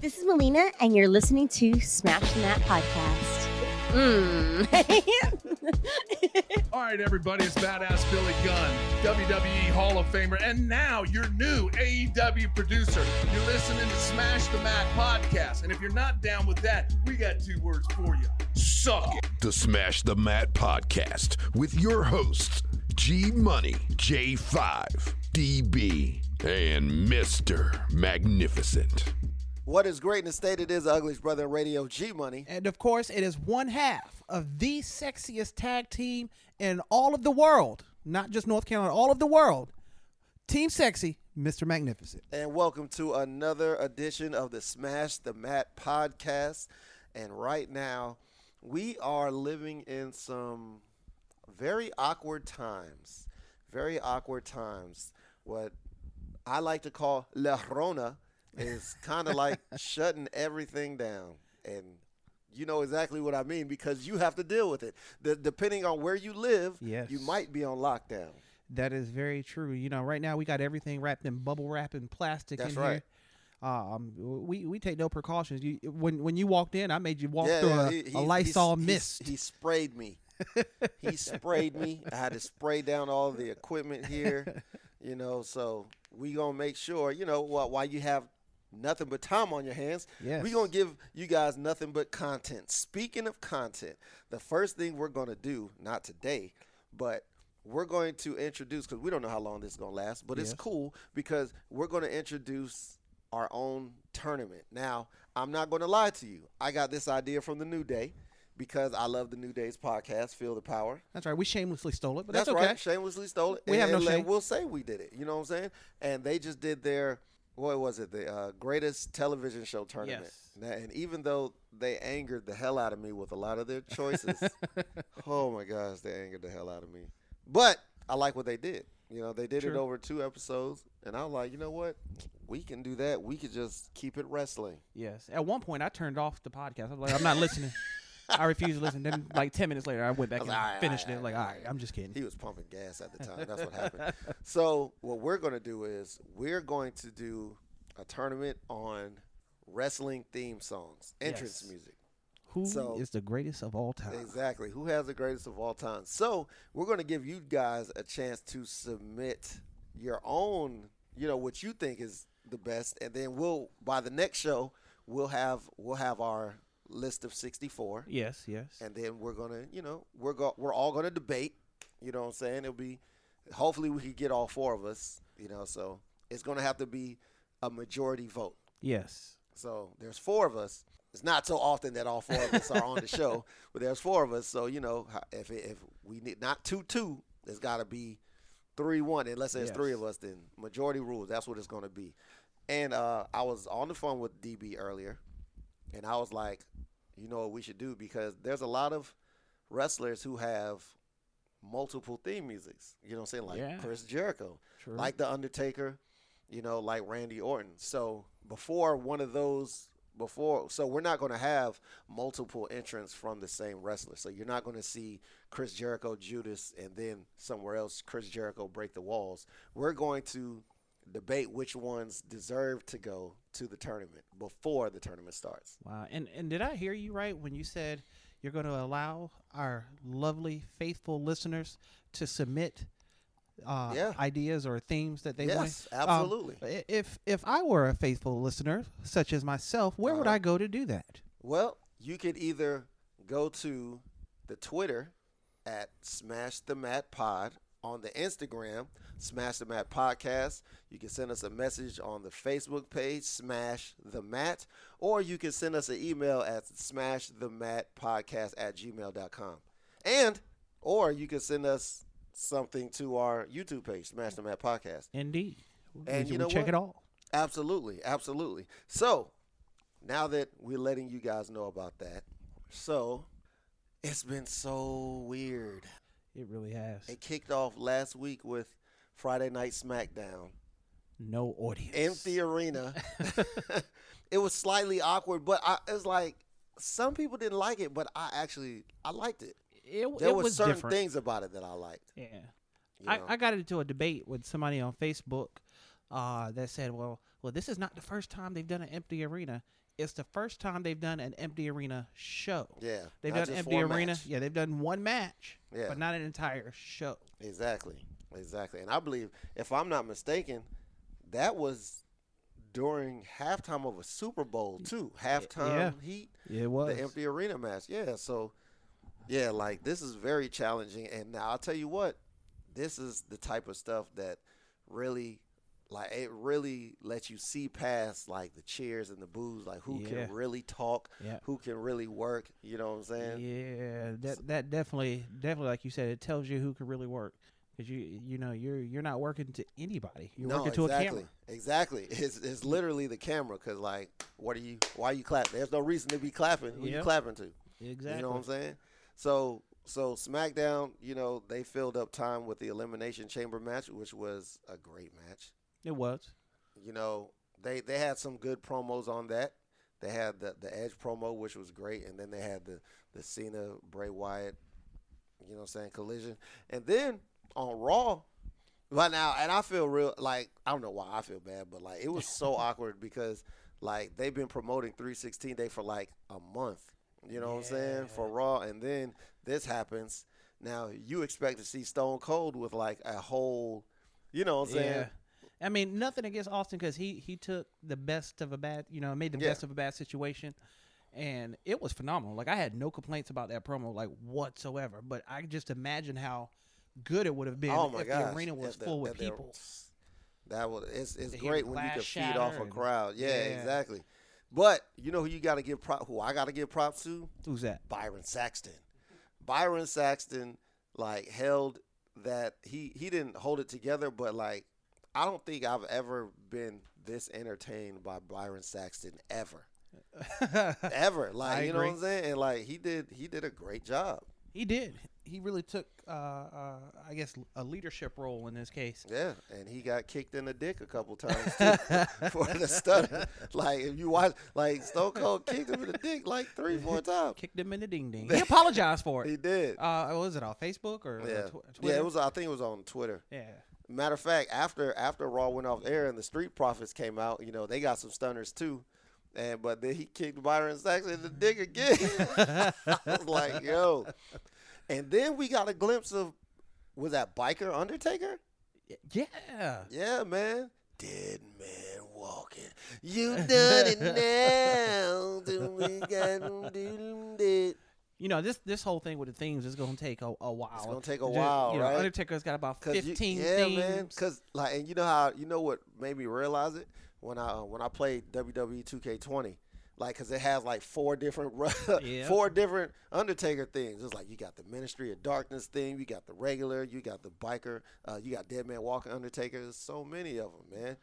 This is Melina, and you're listening to Smash the Mat podcast. Mm. All right, everybody, it's Badass Billy Gunn, WWE Hall of Famer, and now your new AEW producer. You're listening to Smash the Mat podcast. And if you're not down with that, we got two words for you suck it. The Smash the Mat podcast with your hosts, G Money, J5, DB, and Mr. Magnificent. What is great in the state it is Ugly's brother radio, G Money. And of course, it is one half of the sexiest tag team in all of the world, not just North Carolina, all of the world. Team Sexy, Mr. Magnificent. And welcome to another edition of the Smash the Mat podcast. And right now, we are living in some very awkward times. Very awkward times. What I like to call La Rona is kind of like shutting everything down. And you know exactly what I mean because you have to deal with it. The, depending on where you live, Yes. you might be on lockdown. That is very true. You know, right now we got everything wrapped in bubble wrap and plastic That's in right. here. Um, we we take no precautions. You when when you walked in, I made you walk Yeah, through yeah, a, he- a Lysol he- he- mist. He, sprayed me. he sprayed me. I had to spray down all the equipment here, you know. So we gonna make sure, you know, while, while you have nothing but time on your hands, Yes. We're gonna give you guys nothing but content. Speaking of content, the first thing we're gonna do, not today, but we're going to introduce because we don't know how long this is gonna last, but it's cool because we're gonna introduce our own tournament. Now, I'm not going to lie to you. I got this idea from the New Day because I love the New Day's podcast, Feel the Power. That's right. We shamelessly stole it, but that's, That's, okay. right. Shamelessly stole it. We and, have no shame. We'll say we did it. You know what I'm saying? And they just did their what was it? The uh, greatest television show tournament. Yes. Now, and even though they angered the hell out of me with a lot of their choices, oh my gosh, they angered the hell out of me. But I like what they did. You know, they did it over two episodes, and I was like, you know what? We can do that. We could just keep it wrestling. Yes. At one point, I turned off the podcast. I was like, I'm not listening. I refused to listen. Then, like ten minutes later, I went back I and like, "All right, finished all it. right, Like, all right, right, I'm just kidding. He was pumping gas at the time. That's what happened. So what we're going to do is we're going to do a tournament on wrestling theme songs, entrance Yes. music. Who is so- the greatest of all time? Exactly. Who has the greatest of all time? So we're going to give you guys a chance to submit your own, you know, what you think is the best, and then we'll by the next show we'll have we'll have our list of sixty four. Yes, yes. and then we're gonna, you know, we're go- we're all gonna debate. You know what I'm saying? It'll be, hopefully, we could get all four of us. You know, so it's gonna have to be a majority vote. yes. So there's four of us. It's not so often that all four of us are on the show, but there's four of us. So you know, if if we need not two two, there's got to be three one. Unless there's three of us, then majority rules. That's what it's gonna be. And uh, I was on the phone with DB earlier, and I was like, you know what we should do because there's a lot of wrestlers who have multiple theme musics. You know what I'm saying? Like Yeah. Chris Jericho, True. like The Undertaker, you know, like Randy Orton. So before one of those, before, so we're not going to have multiple entrants from the same wrestler. So you're not going to see Chris Jericho, Judas, and then somewhere else Chris Jericho break the walls. We're going to debate which ones deserve to go to the tournament before the tournament starts. Wow. And and did I hear you right when you said you're going to allow our lovely, faithful listeners to submit uh, Yeah. ideas or themes that they want? Yes, absolutely. i- if if I were a faithful listener, such as myself, where would Uh-huh. I go to do that? Well, you could either go to the Twitter at Smash the Mat Pod, on the Instagram, Smash the Mat Podcast. You can send us a message on the Facebook page, Smash the Mat, or you can send us an email at Smash the Mat Podcast at gmail.com. And, or you can send us something to our YouTube page, Smash the Mat Podcast. Indeed. And you know check what? it all. Absolutely, absolutely. So, now that we're letting you guys know about that, so it's been so weird. It really has. It kicked off last week with Friday Night SmackDown no audience. Empty arena. it was slightly awkward, but I, it was like some people didn't like it, but I actually I liked it. it, There it were was certain different. things about it that I liked. Yeah. you I. I got into a debate with somebody on Facebook uh, that said, "Well, well, this is not the first time they've done an empty arena. It's the first time they've done an empty arena show. Yeah, they've done empty arena. match. Yeah, they've done one match, Yeah. but not an entire show. Exactly, exactly. And I believe, if I'm not mistaken, that was during halftime of a Super Bowl too. Halftime yeah. Heat, Yeah, it was. the empty arena match. Yeah, so yeah, like this is very challenging. And now I'll tell you what, this is the type of stuff that really. Like it really lets you see past like the cheers and the boos, like who Yeah. can really talk, Yeah. who can really work. You know what I'm saying? Yeah, that that definitely definitely like you said, it tells you who can really work because you you know you're you're not working to anybody. You're working to exactly. a camera. Exactly. It's, it's literally the camera because, like, what are you, why are you clapping? There's no reason to be clapping. Who you Yep. clapping to? Exactly. You know what I'm saying? So, so SmackDown, you know, they filled up time with the Elimination Chamber match, which was a great match. It was. You know, they, they had some good promos on that. They had the, the Edge promo, which was great, and then they had the, the Cena, Bray Wyatt, you know what I'm saying, collision. And then on Raw, Right now, and I feel real like I don't know why I feel bad, but like it was so awkward because like they've been promoting 316 day for like a month. You know what I'm saying for Raw, and then this happens. Now you expect to see Stone Cold with like a whole, you know what I'm saying? I mean, nothing against Austin because he he took the best of a bad, you know, made the Yeah. best of a bad situation, and it was phenomenal. Like I had no complaints about that promo, like whatsoever. But I just imagine how good it would have been Oh my if gosh, the arena was If the- full with people. That was it's it's great when you can feed off a crowd. Yeah, Yeah. exactly. But you know who you got to give prop? Who I got to give props to? Who's that? Byron Saxton. Byron Saxton like held that he he didn't hold it together, but like I don't think I've ever been this entertained by Byron Saxton ever. ever. Like I you know what I'm saying? And like he did he did a great job. He did. He really took, uh, uh, I guess, a leadership role in this case. Yeah, and he got kicked in the dick a couple times too for the stutter. Like if you watch, like Stone Cold kicked him in the dick like three, four times. Kicked him in the ding ding. He apologized for it. He did. Uh, was it on Facebook or yeah, tw- Twitter? yeah. It was. I think it was on Twitter. Yeah. Matter of fact, after after Raw went off air and the Street Profits came out, you know they got some stunners too, and but then he kicked Byron Saxton in the dick again. I was like, yo, and then we got a glimpse of was that biker Undertaker? Yeah. Yeah, man. Dead man walking. You done it now. Do we got do it? You know this this whole thing with the themes is going to take a, a while. It's gonna take a Just, while, you know, right? Undertaker's got about 'Cause you- fifteen yeah, themes. man. Cause like, and you know how you know what made me realize it when I uh, when I played WWE 2K20, like, cause it has like four different Yeah. four different Undertaker things. It's like you got the Ministry of Darkness thing, you got the regular, you got the biker, uh, you got Dead Man Walking Undertaker. There's so many of them, man.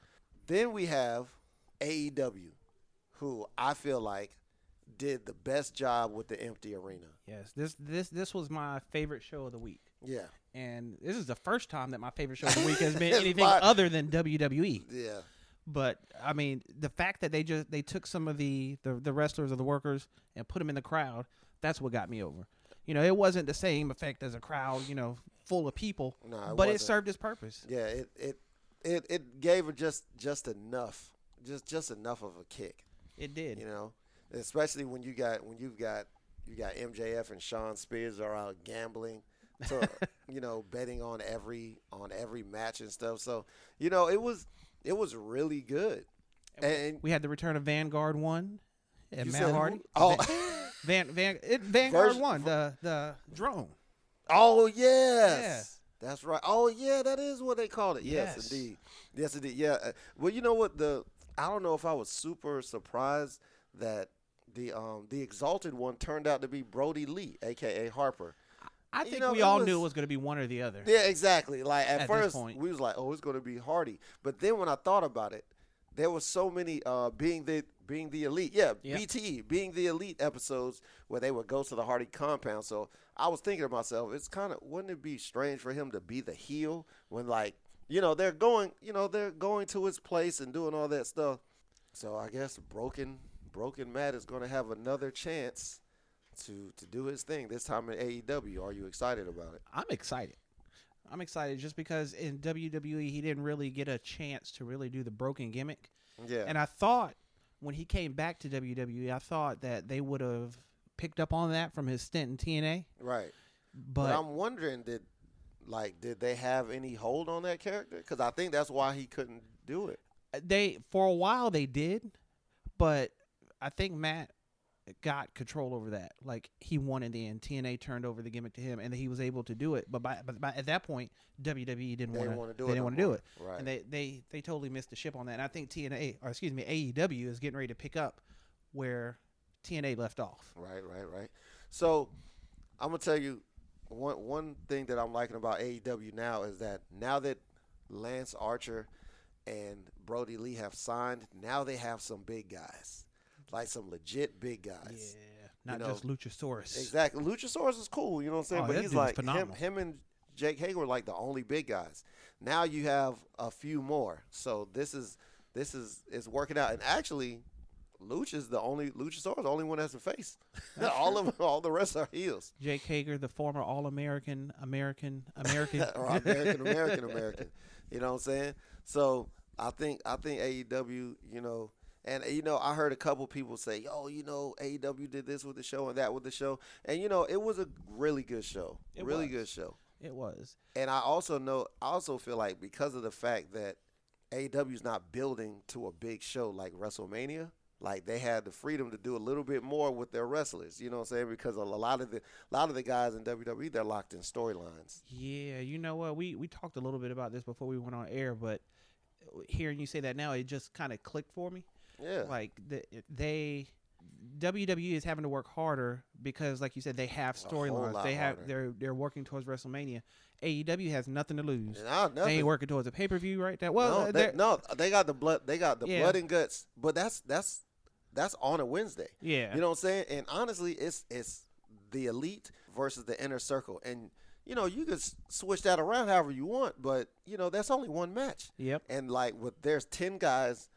Then we have AEW, who I feel like did the best job with the empty arena. Yes. This this this was my favorite show of the week. Yeah, And this is the first time that my favorite show of the week has been anything my- other than WWE. yeah. But I mean, the fact that they just they took some of the the, the wrestlers or the workers and put them in the crowd, that's what got me over. You know, it wasn't the same effect as a crowd, you know, full of people, No, it but it wasn't. served its purpose. Yeah, it it it, it gave it just just enough, just just enough of a kick, It did. you know. Especially when you got when you've got you got MJF and Shawn Spears are out gambling, to, you know, betting on every on every match and stuff. So you know, it was it was really good. And We had the return of Vanguard one and Matt said who? Hardy. Oh. Van Van it, Vanguard Version- one, the the drone. oh yes, that's right. Oh yeah, that is what they called it. Yes, Yes. indeed. Yes, indeed. Yeah. uh, Well, you know what the I don't know if I was super surprised that the um the exalted one turned out to be Brodie Lee, aka Harper. I You think know, we all was- knew it was going to be one or the other. Yeah, exactly. Like at, At first point. we was like, oh, it's going to be Hardy, but then when I thought about it, there was so many uh being the being the elite, yeah, Yep. BTE being the elite episodes where they would go to the Hardy compound. So I was thinking to myself, it's kind of wouldn't it be strange for him to be the heel when like you know they're going, you know they're going to his place and doing all that stuff. So I guess broken broken Matt is going to have another chance to to do his thing this time in AEW. Are you excited about it? I'm excited. I'm excited just because in WWE he didn't really get a chance to really do the broken gimmick. Yeah. And I thought when he came back to WWE, I thought that they would have picked up on that from his stint in TNA. right. But, But, I'm wondering, did like did they have any hold on that character? Because I think that's why he couldn't do it. they for a while they did, but I think Matt got control over that. Like he won in. The end. TNA turned over the gimmick to him, and he was able to do it. But by but by, at that point, WWE didn't want wanna do They it didn't want to do it, Right. and they they they totally missed the ship on that. And I think TNA or excuse me AEW is getting ready to pick up where TNA left off. Right, right, right. So I'm gonna tell you one one thing that I'm liking about AEW now is that now that Lance Archer and Brodie Lee have signed, now they have some big guys, like some legit big guys. Yeah, not know, just Luchasaurus. Exactly. Luchasaurus is cool, you know what I'm saying? Oh, but he's like him, him and Jake Hager are like the only big guys. Now you have a few more. So this is this is is working out. And actually, Luch is the only Luchasaurus, the only one that's a face. all of all the rest are heels. Jake Hager, the former All American, American, American. or American American American. You know what I'm saying? So I think I think AEW, you know, and you know, I heard a couple people say, "Oh, you know, AEW did this with the show and that with the show," and you know, it was a really good show, It really was. good show. it was. And I also know, I also feel like because of the fact that AEW is not building to a big show like WrestleMania. Like they had the freedom to do a little bit more with their wrestlers, you know what I'm saying? Because a lot of the a lot of the guys in WWE they're locked in storylines. Yeah, you know what? We we talked a little bit about this before we went on air, but hearing you say that now, it just kind of clicked for me. Yeah, Like the, they WWE is having to work harder because, like you said, they have storylines. They have harder. they're they're working towards WrestleMania. AEW has nothing to lose. Nah, They ain't working towards a pay per view right now. Well, no, uh, they, no, they got the blood. They got the Yeah. blood and guts. But that's that's that's on a Wednesday. yeah, You know what I'm saying? And honestly, it's it's the elite versus the inner circle, and you know you could switch that around however you want. But you know that's only one match, yep, and like with there's ten guys,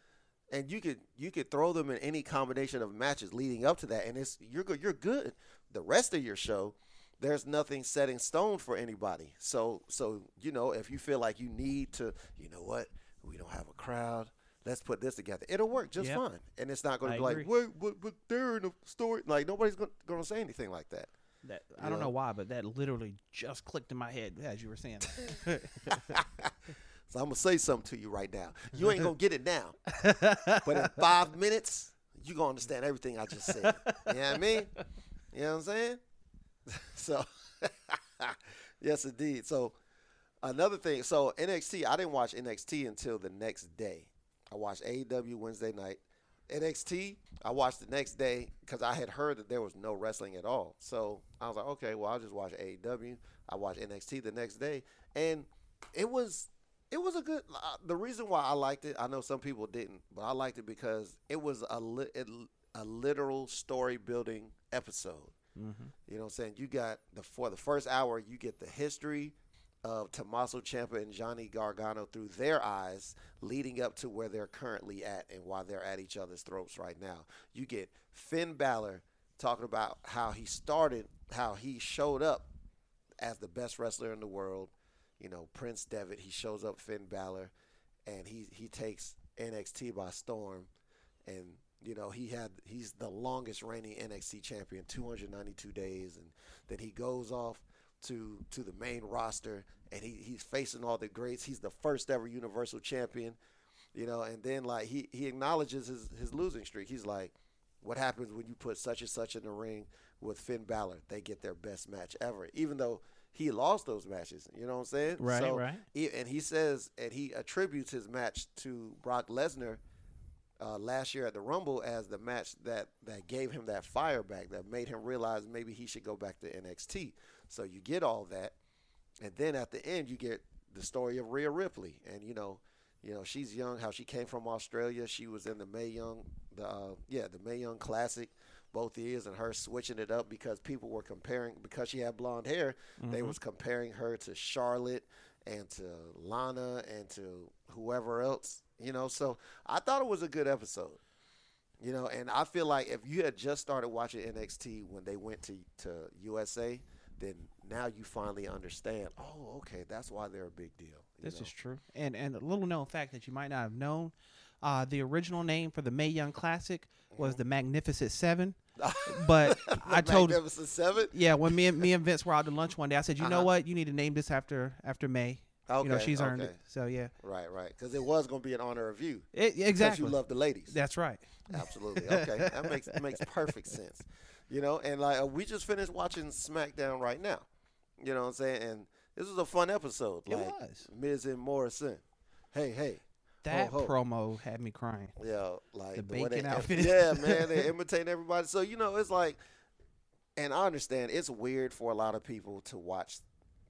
and you could you could throw them in any combination of matches leading up to that, and it's you're good. You're good. The rest of your show. There's nothing set in stone for anybody. So, so you know, if you feel like you need to, you know what, we don't have a crowd. Let's put this together. It'll work just Yep. fine, and it's not going to be agree. like, wait, but, but they're in a story. Like nobody's going to say anything like that. that I don't know. know why, but that literally just clicked in my head as you were saying. So I'm gonna say something to you right now. You ain't gonna get it now, but in five minutes, you gonna understand everything I just said. You know what I mean? You know what I'm saying? So, yes, indeed. So, another thing. So NXT, I didn't watch NXT until the next day. I watched AEW Wednesday night. NXT, I watched the next day because I had heard that there was no wrestling at all. So I was like, okay, well, I'll just watch AEW. I watched NXT the next day, and it was it was a good. Uh, the reason why I liked it, I know some people didn't, but I liked it because it was a li- it, a literal story building episode. mm-hmm. You know what I'm saying? You got the for the first hour, you get the history of Tommaso Ciampa and Johnny Gargano through their eyes, leading up to where they're currently at and why they're at each other's throats right now. You get Finn Balor talking about how he started, how he showed up as the best wrestler in the world. You know, Prince Devitt, he shows up Finn Balor, and he he takes NXT by storm, and you know he had he's the longest reigning NXT champion, 292 days, and then he goes off to to the main roster, and he he's facing all the greats. He's the first ever Universal Champion, you know, and then like he he acknowledges his his losing streak. He's like, what happens when you put such and such in the ring with Finn Balor? They get their best match ever, even though he lost those matches. You know what I'm saying? Right, So, right. he- and he says, and he attributes his match to Brock Lesnar uh, last year at the Rumble as the match that that gave him that fire back, that made him realize maybe he should go back to NXT. So you get all that, and then at the end you get the story of Rhea Ripley, and you know, you know she's young, how she came from Australia. She was in the Mae Young, the uh, yeah, the Mae Young Classic. Both years and her switching it up because people were comparing because she had blonde hair. They was comparing her to Charlotte and to Lana and to whoever else, you know. So I thought it was a good episode, you know. And I feel like if you had just started watching NXT when they went to to USA, then now you finally understand. Oh, okay, that's why they're a big deal. This know? is true. And and a little known fact that you might not have known, uh, the original name for the Mae Young Classic was the Magnificent Seven. But I told Magnificent Seven. yeah when me and me and Vince were out to lunch one day, I said, you know Uh-huh. what, you need to name this after after Mae. you know she's earned okay. it. So yeah, Right, right. Because it was going to be an honor of you. it, exactly. you love the ladies. That's right. Absolutely. Okay, that makes makes perfect sense. You know, and like uh, we just finished watching SmackDown right now. You know what I'm saying? And this was a fun episode. It like was. Miz and Morrison. Hey, hey. That ho. promo had me crying. Yeah, like The way they bacon im- outfit. Yeah, man, they imitate everybody. So you know, it's like, and I understand it's weird for a lot of people to watch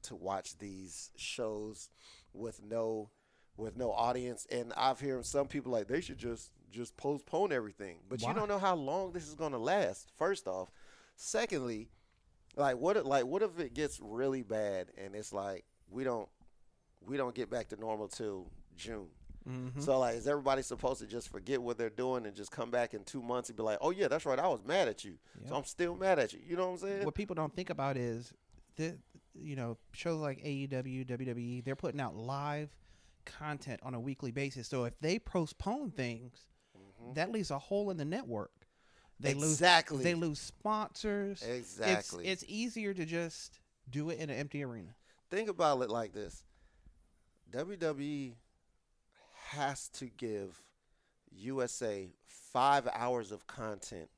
to watch these shows with no with no audience. And I've heard some people like they should just just postpone everything. But Why? you don't know how long this is going to last. First off, secondly, like what if, like what if it gets really bad and it's like we don't we don't get back to normal till June. Mm-hmm. So like, is everybody supposed to just forget what they're doing and just come back in two months and be like, "Oh yeah, that's right, I was mad at you, so I'm still mad at you." You know what I'm saying? What people don't think about is the you know shows like AEW, WWE, they're putting out live content on a weekly basis. So if they postpone things, that leaves a hole in the network. They Mm-hmm. Exactly. lose. They lose sponsors. Exactly. It's, it's easier to just do it in an empty arena. Think about it like this: WWE has to give USA five hours of content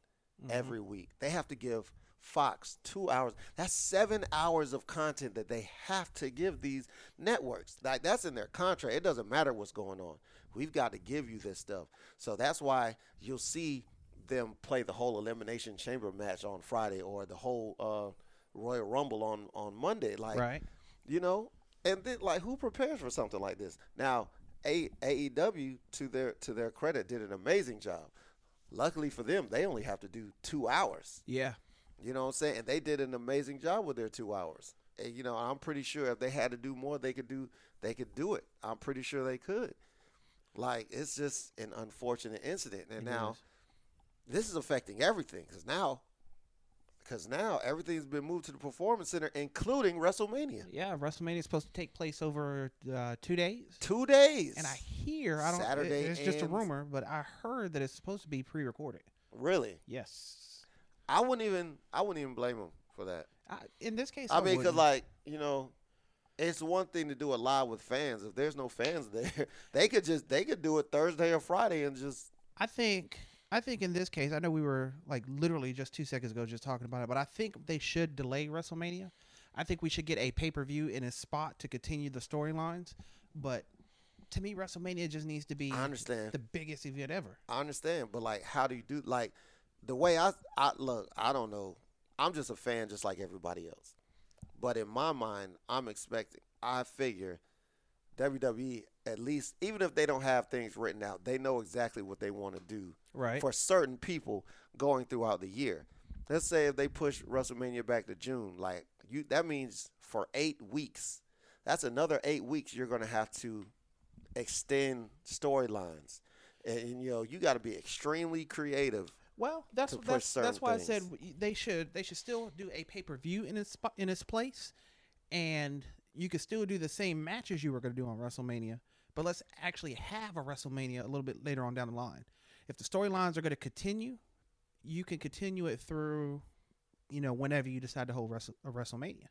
Mm-hmm. every week. They have to give Fox two hours. That's seven hours of content that they have to give these networks. Like that's in their contract. It doesn't matter what's going on. We've got to give you this stuff. So that's why you'll see them play the whole elimination chamber match on Friday or the whole uh, Royal Rumble on on Monday. Like Right. you know and then like who prepares for something like this now A- aew to their to their credit did an amazing job. Luckily for them they only have to do two hours. Yeah. you know what i'm saying? And they did an amazing job with their two hours. And you know i'm pretty sure if they had to do more they could do they could do it. I'm pretty sure they could. Like it's just an unfortunate incident. And It now is. this is affecting everything because now because now everything's been moved to the performance center including wrestlemania Yeah, WrestleMania is supposed to take place over uh, two days. two days And I hear I don't. Saturday It's just a rumor, but I heard that it's supposed to be pre-recorded. Really? Yes. I wouldn't even I wouldn't even blame him for that. I, in this case, I mean, because like you know, it's one thing to do it live with fans. If there's no fans there, they could just they could do it Thursday or Friday and just I think I think in this case, I know we were like literally just two seconds ago just talking about it, but I think they should delay WrestleMania. I think we should get a pay per view in a spot to continue the storylines. But to me, WrestleMania just needs to be I understand. the biggest event ever. I understand, but like, how do you do like the way I I look? I don't know. I'm just a fan, just like everybody else. But in my mind, I'm expecting. I figure WWE at least, even if they don't have things written out, they know exactly what they want to do Right. for certain people going throughout the year. Let's say if they push WrestleMania back to June, like you, that means for eight weeks. That's another eight weeks you're going to have to extend storylines, and, you know you got to be extremely creative. Well, that's to push that's, that's why I said they should they should still do a pay per view in its in its place, and you could still do the same matches you were going to do on WrestleMania, but let's actually have a WrestleMania a little bit later on down the line. If the storylines are going to continue, you can continue it through, you know, whenever you decide to hold Wrestle, a WrestleMania,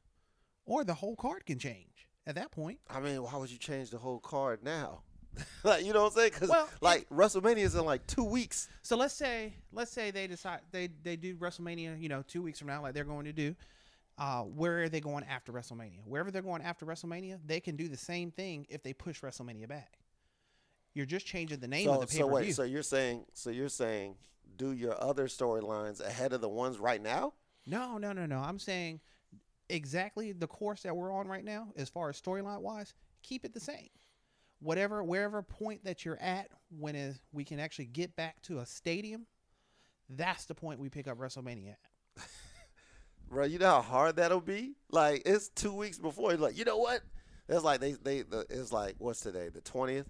or the whole card can change at that point. I mean, why would you change the whole card now? like you know what I'm saying? Because Well, like WrestleMania is in like two weeks. So let's say let's say they decide they they do WrestleMania, you know, two weeks from now, like they're going to do. Uh, where are they going after WrestleMania? Wherever they're going after WrestleMania, they can do the same thing if they push WrestleMania back. You're just changing the name So, of the pay so per wait, view. so you're saying, so you're saying, do your other storylines ahead of the ones right now? no, no, no, no. I'm saying exactly the course that we're on right now, as far as storyline wise, keep it the same. Whatever, wherever point that you're at, when is, we can actually get back to a stadium, that's the point we pick up WrestleMania at. Bro, you know how hard that'll be? Like it's two weeks before. You're like, you know what? It's like they they the, it's like what's today? The twentieth.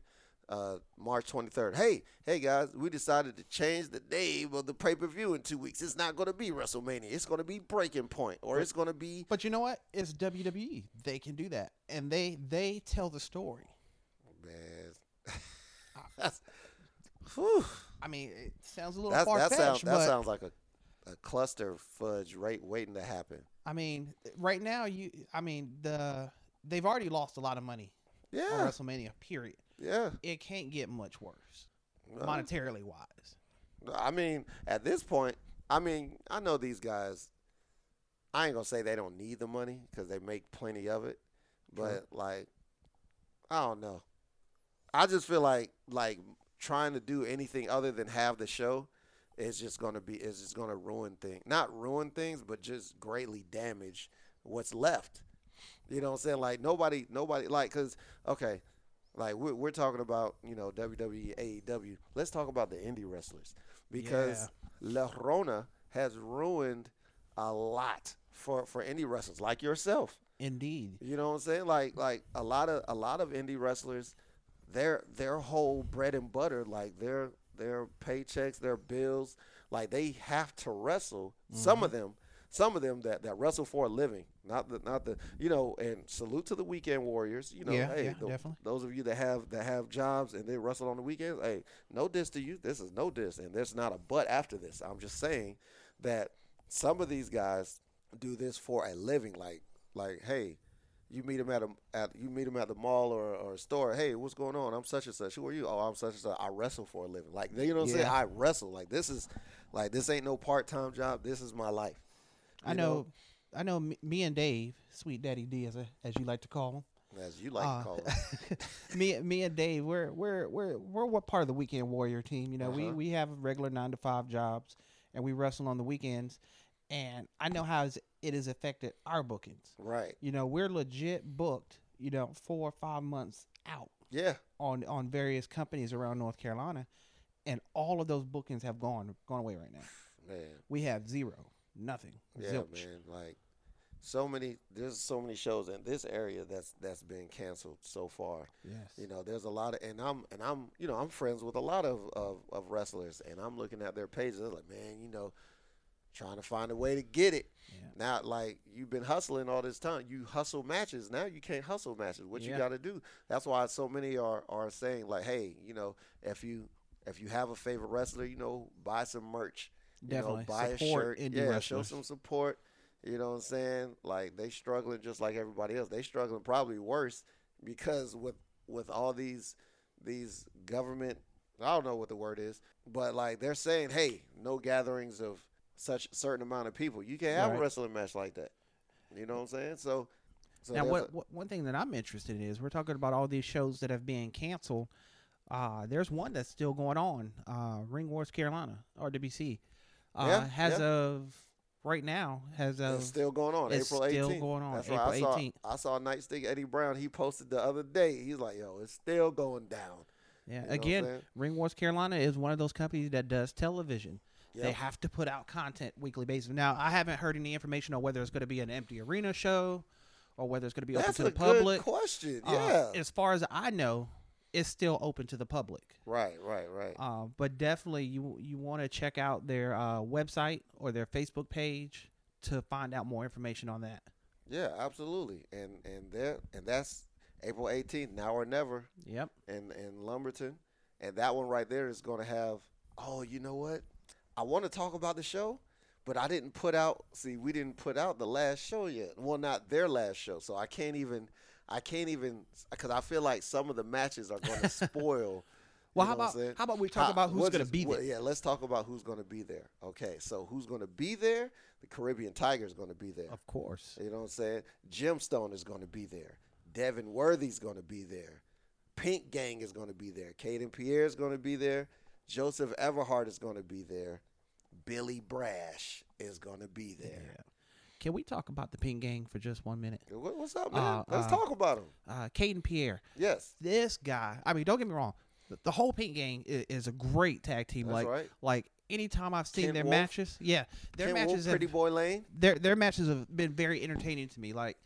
uh, March 23rd. Hey, hey guys, we decided to change the name of the pay per view in two weeks. It's not going to be WrestleMania. It's going to be Breaking Point, or it's going to be. But you know what? It's WWE. They can do that, and they they tell the story. Man, that's. Whew, I mean, it sounds a little that's far that fetched, sounds that sounds like a, a cluster fudge right waiting to happen. I mean, right now you. I mean, the they've already lost a lot of money on Yeah, WrestleMania. Period. yeah. It can't get much worse, No. monetarily wise. I mean, at this point, I mean, I know these guys. I ain't gonna say they don't need the money because they make plenty of it, but like, I don't know. I just feel like like trying to do anything other than have the show is just gonna be it's just gonna ruin things. Not ruin things, but just greatly damage what's left. You know what I'm saying? Like nobody, nobody like because okay, like we're we're talking about you know WWE, AEW. Let's talk about the indie wrestlers because La Rona has ruined a lot for for indie wrestlers like yourself. Indeed. You know what I'm saying? Like like a lot of a lot of indie wrestlers, their their whole bread and butter, like their their paychecks, their bills, like they have to wrestle. Some of mm-hmm. them, some of them that, that wrestle for a living, not the not the you know. And salute to the weekend warriors. You know, Yeah, hey, yeah, tho- definitely. those of you that have that have jobs and they wrestle on the weekends, hey, no diss to you. This is no diss, and there's not a but after this. I'm just saying that some of these guys do this for a living. Like like, hey, you meet him at a at you meet him at the mall or, or a store. Hey, what's going on? I'm such and such. Who are you? Oh, I'm such and such. I wrestle for a living. Like you know what I'm saying? I wrestle. Like this is like this ain't no part time job. This is my life. I You know, I know. Me, and Dave, Sweet Daddy D, as a, as you like to call him. as you like Uh, to call it. me, me and Dave, we're we're we're we're what part of the weekend warrior team. You know, we Uh-huh. we have regular nine to five jobs, and we wrestle on the weekends. And I know how it has affected our bookings. Right. You know, we're legit booked. You know, four or five months out Yeah. on on various companies around North Carolina, and all of those bookings have gone gone away right now. Man. We have zero, nothing, Yeah, zilch. man. Like so many there's so many shows in this area that's that's been canceled so far. Yes. You know, there's a lot of, and I'm, and I'm, you know, I'm friends with a lot of, of, of wrestlers, and I'm looking at their pages. Like, man, you know, trying to find a way to get it. Yeah. Now, like you've been hustling all this time, you hustle matches. Now you can't hustle matches. What you got to do? That's why so many are are saying like, hey, you know, if you if you have a favorite wrestler, you know, buy some merch. You Definitely. know, buy Support a shirt. yeah, show some support. You know what I'm saying? Like they struggling just like everybody else. They struggling probably worse because with with all these these government I don't know what the word is, but like they're saying, hey, no gatherings of such certain amount of people. You can't have Right. a wrestling match like that. You know what I'm saying? So, so now, what, what one thing that I'm interested in is we're talking about all these shows that have been canceled. Uh, there's one that's still going on, uh, Ring Wars Carolina, RWC. Uh, Yeah, has yeah. of right now has it's still going on. April 18th. still going on, That's right. I April saw, 18th. I saw Nightstick Eddie Brown. He posted the other day. He's like, "Yo, it's still going down." yeah. know Again? Ring Wars Carolina is one of those companies that does television. They have to put out content weekly basis. Now, I haven't heard any information on whether it's going to be an empty arena show or whether it's going to be open to the public. good question. Uh, Yeah. as far as I know, it's still open to the public. right. Right. Right. Uh, but definitely, you you want to check out their uh, website or their Facebook page to find out more information on that. yeah. Absolutely. And and there and that's April 18th. Now or never. Yep. in in Lumberton, and that one right there is going to have. Oh, you know what? I want to talk about the show, but I didn't put out. See, we didn't put out the last show yet. Well, not their last show, so I can't even. I can't even because I feel like some of the matches are going to spoil. Well, how know what I'm about how about we talk How- about who's going to be there? Yeah, let's talk about who's going to be there. Okay, so who's going to be there? The Caribbean Tiger is going to be there. Of course. You know what I'm saying? Gemstone is going to be there. Devin Worthy's going to be there. Pink Gang is going to be there. Caden Pierre is going to be there. Joseph Everhart is going to be there. Billy Brash is going to be there. Yeah. Can we talk about the Pink Gang for just one minute? What, what's up, man? Uh, Let's uh, talk about him. Uh, Caden Pierre, Yes. this guy. I mean, don't get me wrong. The, the whole Pink Gang is, is a great tag team. That's like, right. like anytime I've seen Ken their Wolf. matches, yeah, their Ken matches Wolf, have Pretty Boy Lane. their their matches have been very entertaining to me. Like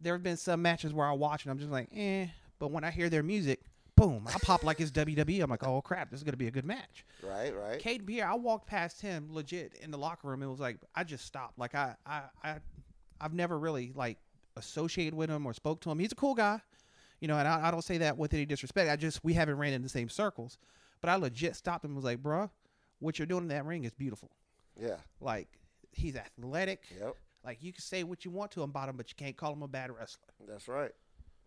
there have been some matches where I watch and I'm just like, eh. But when I hear their music, boom, I pop like it's WWE. I'm like, oh crap, this is gonna be a good match. Right, right. Caden Pierre, I walked past him legit in the locker room. It was like I just stopped. Like I, I, I, I've never really like associated with him or spoke to him. He's a cool guy, you know, and I, I don't say that with any disrespect. I just we haven't ran in the same circles, but I legit stopped him. and Was like, bruh, what you're doing in that ring is beautiful. Yeah. Like he's athletic. Yep. Like you can say what you want to him about him, but you can't call him a bad wrestler. That's right.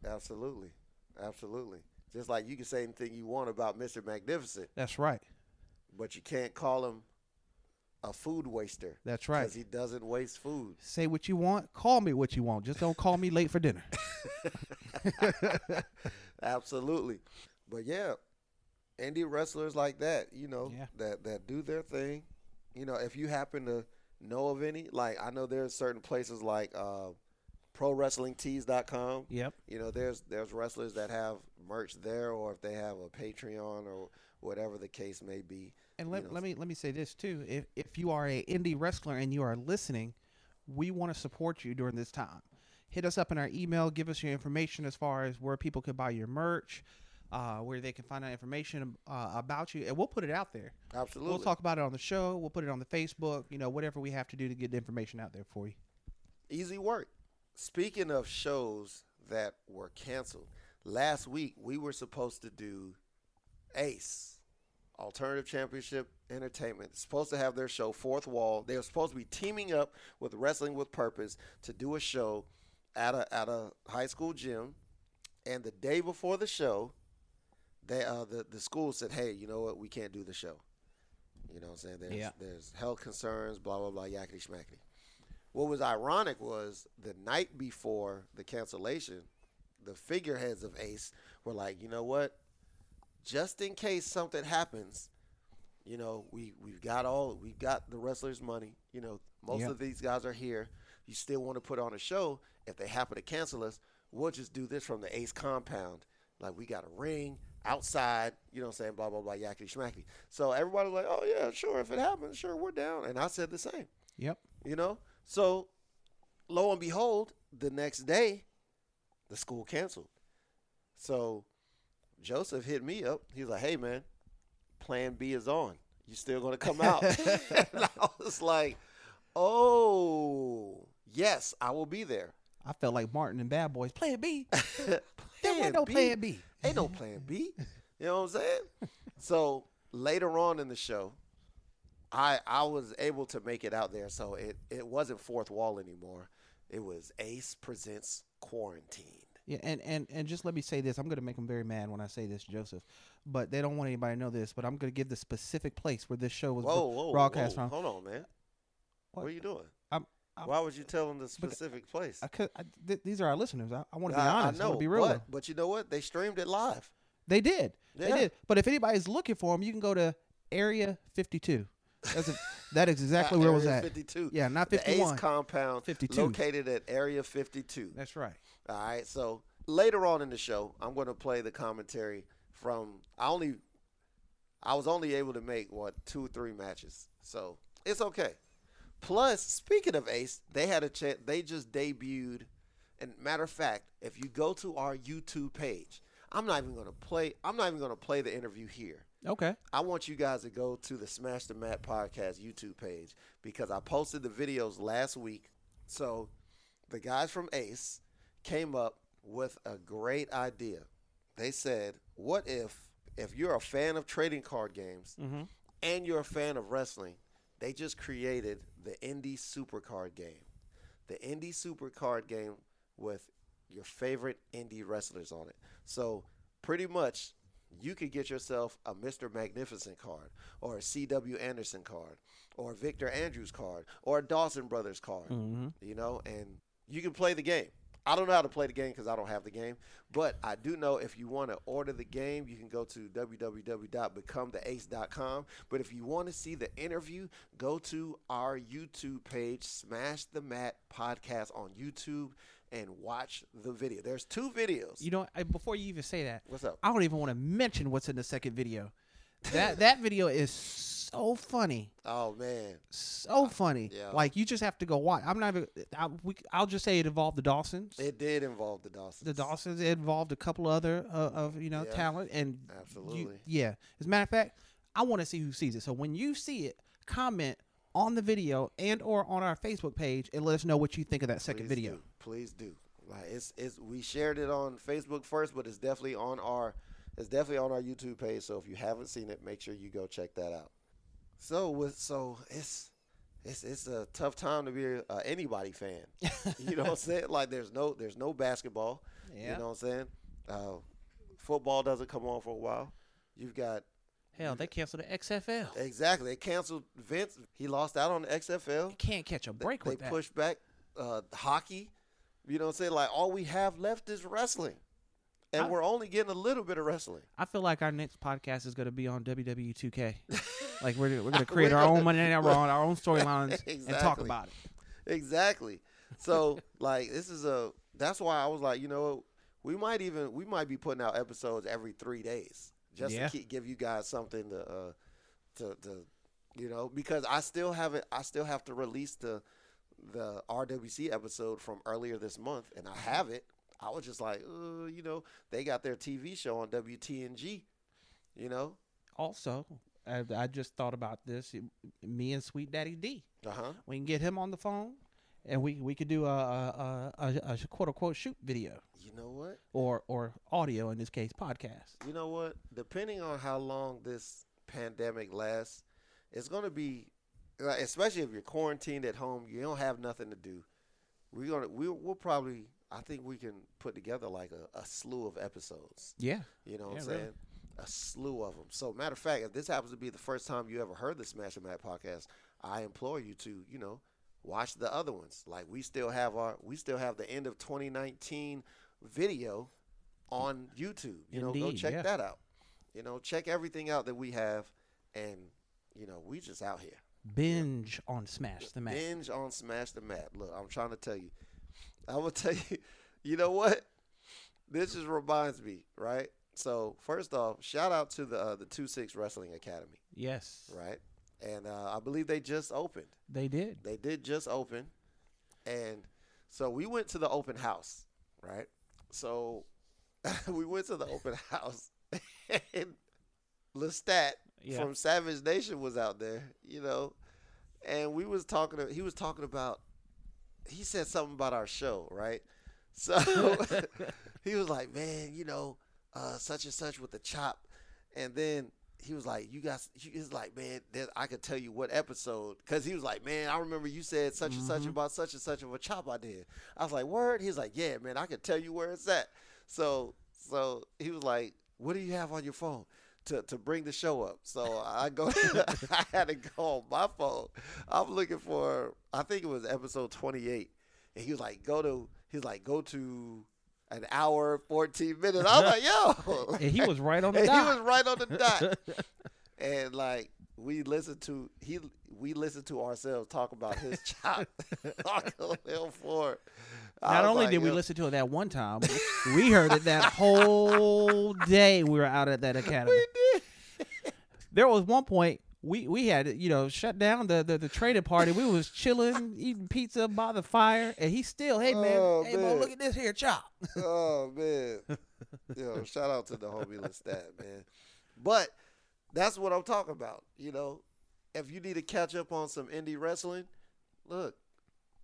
Absolutely. Absolutely. Just like you can say anything you want about Mr. Magnificent, That's right. but you can't call him a food waster. That's right. Because he doesn't waste food. Say what you want. Call me what you want. Just don't call me late for dinner. Absolutely. But yeah, indie wrestlers like that, you know, Yeah. that that do their thing. You know, if you happen to know of any, like I know there's certain places like uh prowrestlingtees.com. Yep. You know, there's there's wrestlers that have merch there or if they have a Patreon or whatever the case may be. And you let, know, let me let me say this too. If if you are a indie wrestler and you are listening, we want to support you during this time. Hit us up in our email. Give us your information as far as where people can buy your merch, uh, where they can find out information uh, about you, and we'll put it out there. Absolutely. We'll talk about it on the show. We'll put it on the Facebook. You know, whatever we have to do to get the information out there for you. Easy work. Speaking of shows that were canceled, last week we were supposed to do Ace, Alternative Championship Entertainment, supposed to have their show Fourth Wall. They were supposed to be teaming up with Wrestling with Purpose to do a show at a at a high school gym. And the day before the show, they uh, the the school said, "Hey, you know what? We can't do the show." You know what I'm saying? There's Yeah. there's health concerns, blah blah blah, yakety schmackety. What was ironic was the night before the cancellation, the figureheads of Ace were like, you know what? Just in case something happens, you know, we we've got all we've got the wrestlers' money. You know, most Yep. of these guys are here. You still want to put on a show. If they happen to cancel us, we'll just do this from the Ace compound. Like we got a ring outside, you know what I'm saying, blah blah blah, yakety schmackety. So everybody was like, Oh yeah, sure, if it happens, sure, we're down. And I said the same Yep. you know so lo and behold the next day the school canceled so joseph hit me up he was like hey man plan b is on you still gonna come out and i was like oh yes i will be there I felt like Martin and Bad Boys. Plan B. There Plan was no B? Plan B. Ain't no plan B. You know what I'm saying? So later on in the show, I I was able to make it out there. So it, it wasn't fourth wall anymore. It was Ace Presents Quarantine. Yeah, and, and, and just let me say this. I'm going to make them very mad when I say this, Joseph. But they don't want anybody to know this. But I'm going to give the specific place where this show was Whoa, whoa, broadcast whoa. from. Hold on, man. What, What? are you doing? I'm, I'm, Why would you tell them the specific place? I could, I, th- these are our listeners. I, I want to be I- honest. I I, know, to be real. but, but you know what? They streamed it live. They did. They did. But if anybody's looking for them, you can go to Area 52. That's a, that is exactly where it was at. 52. Yeah, not The 51. Ace compound 52. located at Area 52. That's right. All right. So later on in the show, I'm going to play the commentary from. I only, I was only able to make what two, three matches, so it's okay. Plus, speaking of Ace, they had a chance. They just debuted. And matter of fact, if you go to our YouTube page, I'm not even going to play. I'm not even going to play the interview here. Okay. I want you guys to go to the Smash the Mat podcast YouTube page because I posted the videos last week. So the guys from Ace came up with a great idea. They said, "What if if you're a fan of trading card games Mhm. and you're a fan of wrestling, they just created the Indie Supercard game. The Indie Supercard game with your favorite indie wrestlers on it. So pretty much you could get yourself a Mr. Magnificent card or a CW Anderson card or a Victor Andrews card or a Dawson Brothers card, Mm-hmm. you know, and you can play the game. I don't know how to play the game because I don't have the game, but I do know if you want to order the game, you can go to www.becometheace.com. But if you want to see the interview, go to our YouTube page, Smash the Mat Podcast on YouTube, and watch the video. There's two videos. You know, I, before you even say that, What's up? I don't even want to mention what's in the second video. That that video is so funny, Oh man, so funny. yeah. Like you just have to go watch. I'm not even. I, we, I'll just say it involved the Dawsons. it did involve the Dawsons. the Dawsons it involved a couple other uh, of you know Yeah. talent and you- Absolutely. yeah. As a matter of fact, I want to see who sees it. So when you see it, comment on the video and or on our Facebook page and let us know what you think of that second Please video. do. Please do. Like it's it's we shared it on Facebook first, but it's definitely on our it's definitely on our YouTube page. So if you haven't seen it, make sure you go check that out. So with so it's it's it's a tough time to be a, anybody fan. you know what I'm saying? Like there's no there's no basketball. Yeah. You know what I'm saying? Uh, football doesn't come on for a while. You've got Hell, they canceled the XFL. exactly they canceled Vince. He lost out on the XFL. You can't catch a break they with that. pushed back uh, hockey. You know what I'm saying? Like all we have left is wrestling. And I- we're only getting a little bit of wrestling. I feel like our next podcast is going to be on WWE 2K. like we're we're going to create our own Monday Night Raw, and our own storylines, and talk about it. Exactly. So like this is a that's why I was like, you know, we might even we might be putting out episodes every three days just Yeah. to keep, give you guys something to uh to to you know because I still haven't I still have to release the the RWC episode from earlier this month and I have it. I was just like, uh, you know, they got their TV show on WTNG, you know. Also, I, I just thought about this. Me and Sweet Daddy D. Uh huh. We can get him on the phone, and we we could do a a, a, a, a quote unquote shoot video You know what? or or audio in this case podcast. You know what? Depending on how long this pandemic lasts, it's going to be, especially if you're quarantined at home, you don't have nothing to do. We're gonna we'll, we'll probably I think we can put together like a, a slew of episodes. Yeah, You know what I'm Yeah, really. saying? A slew of them. So matter of fact, if this happens to be the first time you ever heard the Smash and Matt podcast, I implore you to you know watch the other ones. Like we still have our we still have the end of 2019 video on YouTube. You know, go check yeah. that out. You know, check everything out that we have, and you know we just out here. binge on Smash the Mat. Binge on Smash the Mat. Look, I'm trying to tell you. I will tell you. You know what? This just reminds me, right? So first off, shout out to the uh, the Two Six Wrestling Academy, Yes, right? And uh, I believe they just opened. they did. They did just open, and so we went to the open house, right? So we went to the open house, and Lestat Yeah. from Savage Nation was out there, you know, and we was talking. To, he was talking about. He said something about our show, right? So he was like, "Man, you know, uh, such and such with the chop," and then he was like, "You guys," he was like, "Man, I could tell you what episode," because he was like, "Man, I remember you said such and such mm-hmm. about such and such of a chop I did." I was like, "Word?" He's like, "Yeah, man, I could tell you where it's at." So, so he was like, "What do you have on your phone?" To, to bring the show up, so I go. I had to go on my phone. I'm looking for. I think it was episode 28, and he was like, "Go to." He's like, "Go to an hour 14 minutes." I was like, "Yo," And he was right on the and he was right on the dot. and like we listened to he, we listened to ourselves talk about his chop on Hill Not only like, did we yo, listen to it that one time, we heard it that whole day we were out at that academy. We did. There was one point we, we had you know shut down the, the, the trading party. We was chilling, eating pizza by the fire, and he still, hey man, Oh, hey man, look at this here chop. oh man, yo, shout out to the homie Lestat, man. But that's what I'm talking about. You know, if you need to catch up on some indie wrestling, look,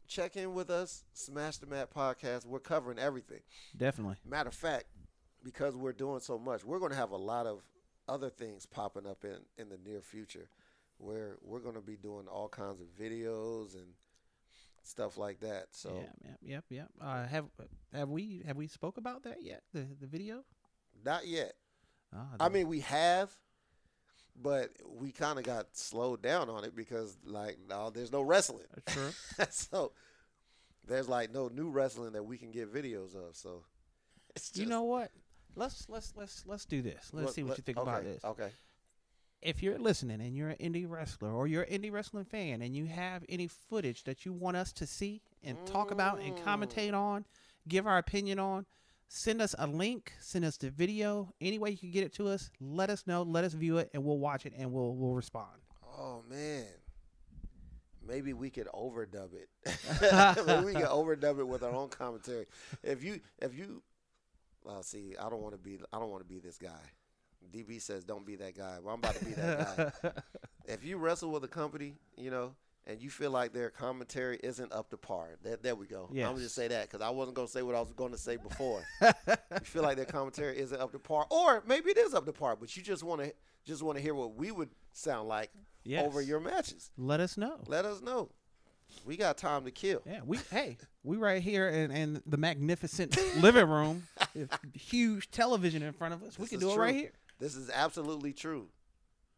check in with us. Smash the Mat podcast. We're covering everything. Definitely. Matter of fact, because we're doing so much, we're going to have a lot of other things popping up in, in the near future where we're going to be doing all kinds of videos and stuff like that. So, yeah, yep, yep, yep. Uh, have have we have we spoke about that yet? The the video? not yet. Ah, I mean, we have, but we kind of got slowed down on it because, like, no, there's no wrestling. true. so, there's like no new wrestling that we can get videos of. So, it's you know what? Let's let's let's let's do this. Let's Let- see what let- you think okay, about this. Okay. if you're listening and you're an indie wrestler or you're an indie wrestling fan and you have any footage that you want us to see and talk about and commentate mm. on, give our opinion on, send us a link, send us the video, any way you can get it to us, let us know, let us view it, and we'll watch it and we'll we'll respond. Oh man. Maybe we could overdub it. Maybe we can overdub it with our own commentary. If you if you well see, I don't want to be I don't want to be this guy. DB says don't be that guy. Well, I'm about to be that guy. if you wrestle with a company, you know, and you feel like their commentary isn't up to par, there, there we go. I'm Yes. gonna just say that because I wasn't gonna say what I was going to say before. you feel like their commentary isn't up to par, or maybe it is up to par, but you just want to just want to hear what we would sound like over your matches. Let us know. Let us know. We got time to kill. Yeah, we hey, we right here in, in the magnificent living room, with huge television in front of us. we This can is do it true. right here. This is absolutely true.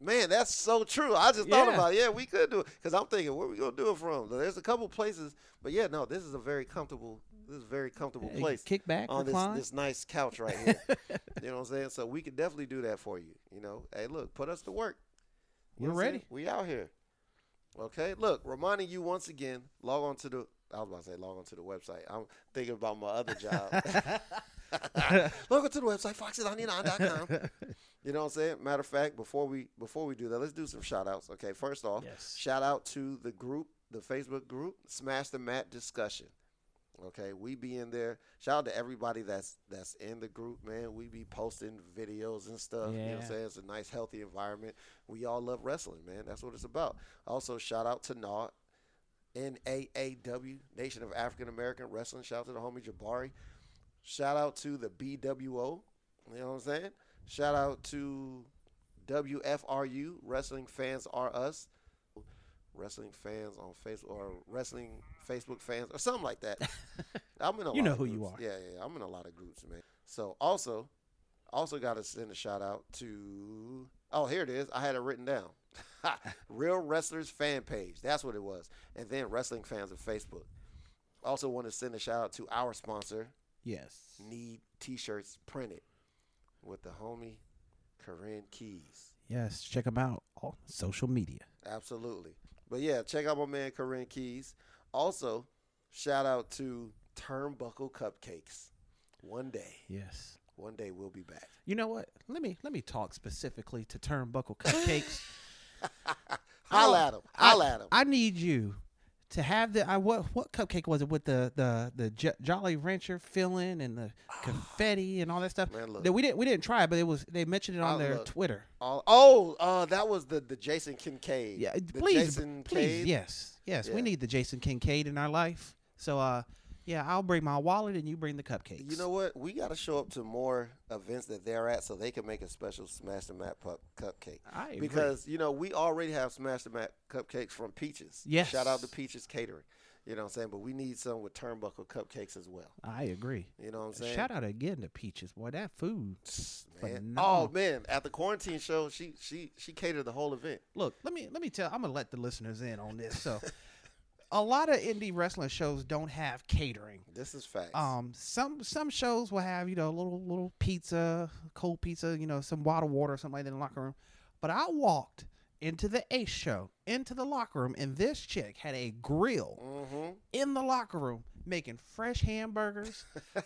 Man, that's so true. I just thought Yeah. about it. Yeah, we could do it because I'm thinking, where we gonna do it from? There's a couple places, but yeah, no, this is a very comfortable. This is a very comfortable Yeah, you place. kick back, on this, recline. this nice couch right here. you know what I'm saying? So we could definitely do that for you. You know, hey, look, put us to work. You We're what I'm saying? ready. We out here. Okay, look, reminding you once again, log on to the. I was about to say log on to the website. I'm thinking about my other job. log on to the website foxy99.com. You know what I'm saying? Matter of fact, before we before we do that, let's do some shout outs. Okay, first off, Yes. shout out to the group, the Facebook group, Smash the Mat Discussion. Okay, we be in there. Shout out to everybody that's that's in the group, man. We be posting videos and stuff. You know what I'm saying? It's a nice, healthy environment. We all love wrestling, man. That's what it's about. Also, shout out to NAW, NAAW, Nation of African American Wrestling. Shout out to the homie Jabari. Shout out to the BWO. You know what I'm saying? Shout out to WFRU, Wrestling Fans Are Us. Wrestling fans on Facebook or wrestling Facebook fans or something like that. I'm in a You lot know of who you groups. are. Yeah, yeah, yeah. I'm in a lot of groups, man. So also, also got to send a shout out to. Oh, here it is. I had it written down. Real Wrestlers fan page. That's what it was. And then Wrestling Fans of Facebook. Also want to send a shout out to our sponsor, Yes. Need T-shirts printed with the homie Corinne Keys. Yes. Check them out on social media. Absolutely. But yeah, check out my man Corinne Keys. Also, shout out to Turnbuckle Cupcakes. One day, Yes. one day we'll be back. You know what? Let me let me talk specifically to Turnbuckle Cupcakes. Holla at him. Holla at him. I need you to have the I what what cupcake was it with the the the J- Jolly Rancher filling and the confetti and all that stuff. Man, look. That we didn't we didn't try, it, but it was they mentioned it on I their look. Twitter. All- oh, uh, that was the, the Jason Kincaid. Yeah, the please, Jason please, Cade. yes, yes, Yeah. we need the Jason Kincaid in our life. So, uh, yeah, I'll bring my wallet and you bring the cupcakes. You know what? We got to show up to more events that they're at so they can make a special Smash the Mat pup cupcake. I agree. Because, you know, we already have Smash the Mat cupcakes from Peaches. Yes. Shout out to Peaches Catering. You know what I'm saying? But we need some with turnbuckle cupcakes as well. I agree. You know what I'm saying? Shout out again to Peaches, boy. That food. man. Oh man, at the quarantine show, she she she catered the whole event. Look, let me let me tell. I'm gonna let the listeners in on this. So, a lot of indie wrestling shows don't have catering. This is facts. Um, some some shows will have you know a little little pizza, cold pizza, you know, some bottled water or something like that in the locker room. But I walked into the Ace show, into the locker room, and this chick had a grill mm-hmm. in the locker room making fresh hamburgers,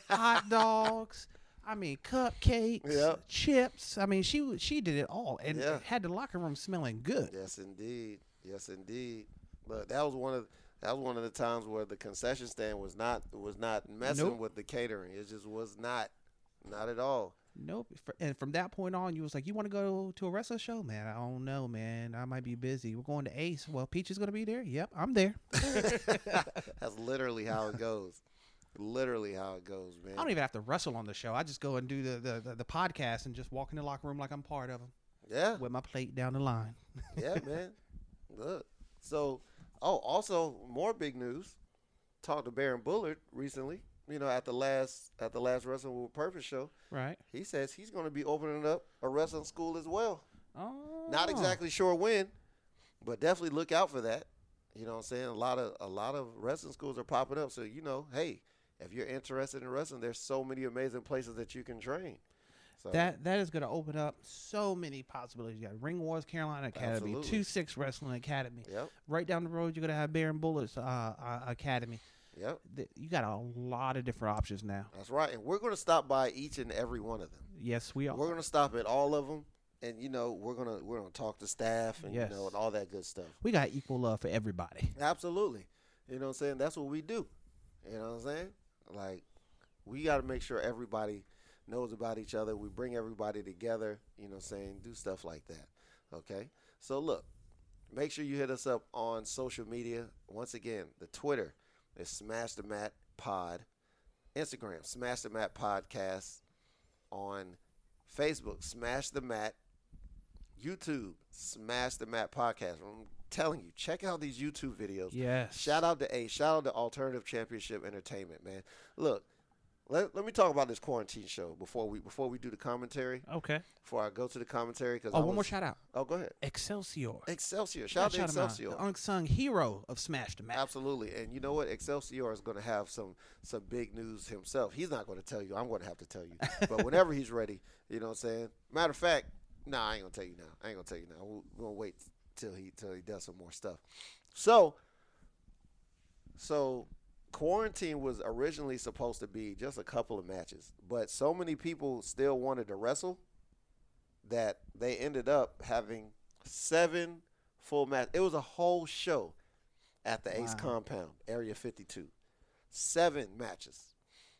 hot dogs. I mean, cupcakes, Yep. chips. I mean, she she did it all, and Yeah. had the locker room smelling good. Yes, indeed. Yes, indeed. But that was one of that was one of the times where the concession stand was not was not messing Nope. with the catering. It just was not, not at all. Nope. And from that point on, you was like, "You want to go to a wrestling show, man? I don't know, man. I might be busy. We're going to Ace. Well, Peach is gonna be there. Yep, I'm there. That's literally how it goes. literally how it goes, man. I don't even have to wrestle on the show. I just go and do the the, the, the podcast and just walk in the locker room like I'm part of them yeah, with my plate down the line. yeah, man. Look. So, oh, also more big news. Talked to Baron Bullard recently. You know, at the last at the last Wrestling with Purpose show, Right. he says he's going to be opening up a wrestling school as well. Oh. Not exactly sure when, but definitely look out for that. You know what I'm saying? A lot of a lot of wrestling schools are popping up. So you know, hey, if you're interested in wrestling, there's so many amazing places that you can train. So That that is going to open up so many possibilities. You got Ring Wars Carolina Academy, Absolutely. Two Six Wrestling Academy. Yep, Right down the road, you're going to have Baron Bullard's uh, uh, Academy. yep, You got a lot of different options now. that's right. And we're going to stop by each and every one of them. Yes, we are. We're going to stop at all of them and you know we're gonna we're gonna talk to staff and Yes. you know and all that good stuff. We got equal love for everybody. Absolutely. You know what I'm saying? That's what we do. You know what I'm saying? Like, we got to make sure everybody knows about each other. We bring everybody together, you know saying? Do stuff like that. Okay? So, look, make sure you hit us up on social media. Once again, the Twitter is Smash the Mat Pod, Instagram, Smash the Mat Podcast, on Facebook, Smash the Mat, YouTube, Smash the Mat Podcast. I'm telling you, check out these YouTube videos. Yes. Shout out to A. Shout out to Alternative Championship Entertainment, man. Look, let, let me talk about this quarantine show before we before we do the commentary. Okay. Before I go to the commentary, because Oh, one more shout out. Oh, go ahead. Excelsior. Excelsior. Shout out to Shout him out. Excelsior. The unsung hero of Smash the Mat. Absolutely, and you know what? Excelsior is going to have some some big news himself. He's not going to tell you. I'm going to have to tell you. but whenever he's ready, you know what I'm saying. Matter of fact, nah, I ain't gonna tell you now. I ain't gonna tell you now. We're gonna wait till he till he does some more stuff. So, so quarantine was originally supposed to be just a couple of matches, but so many people still wanted to wrestle that they ended up having seven full match. It was a whole show at the Ace compound, Area 52. Seven matches.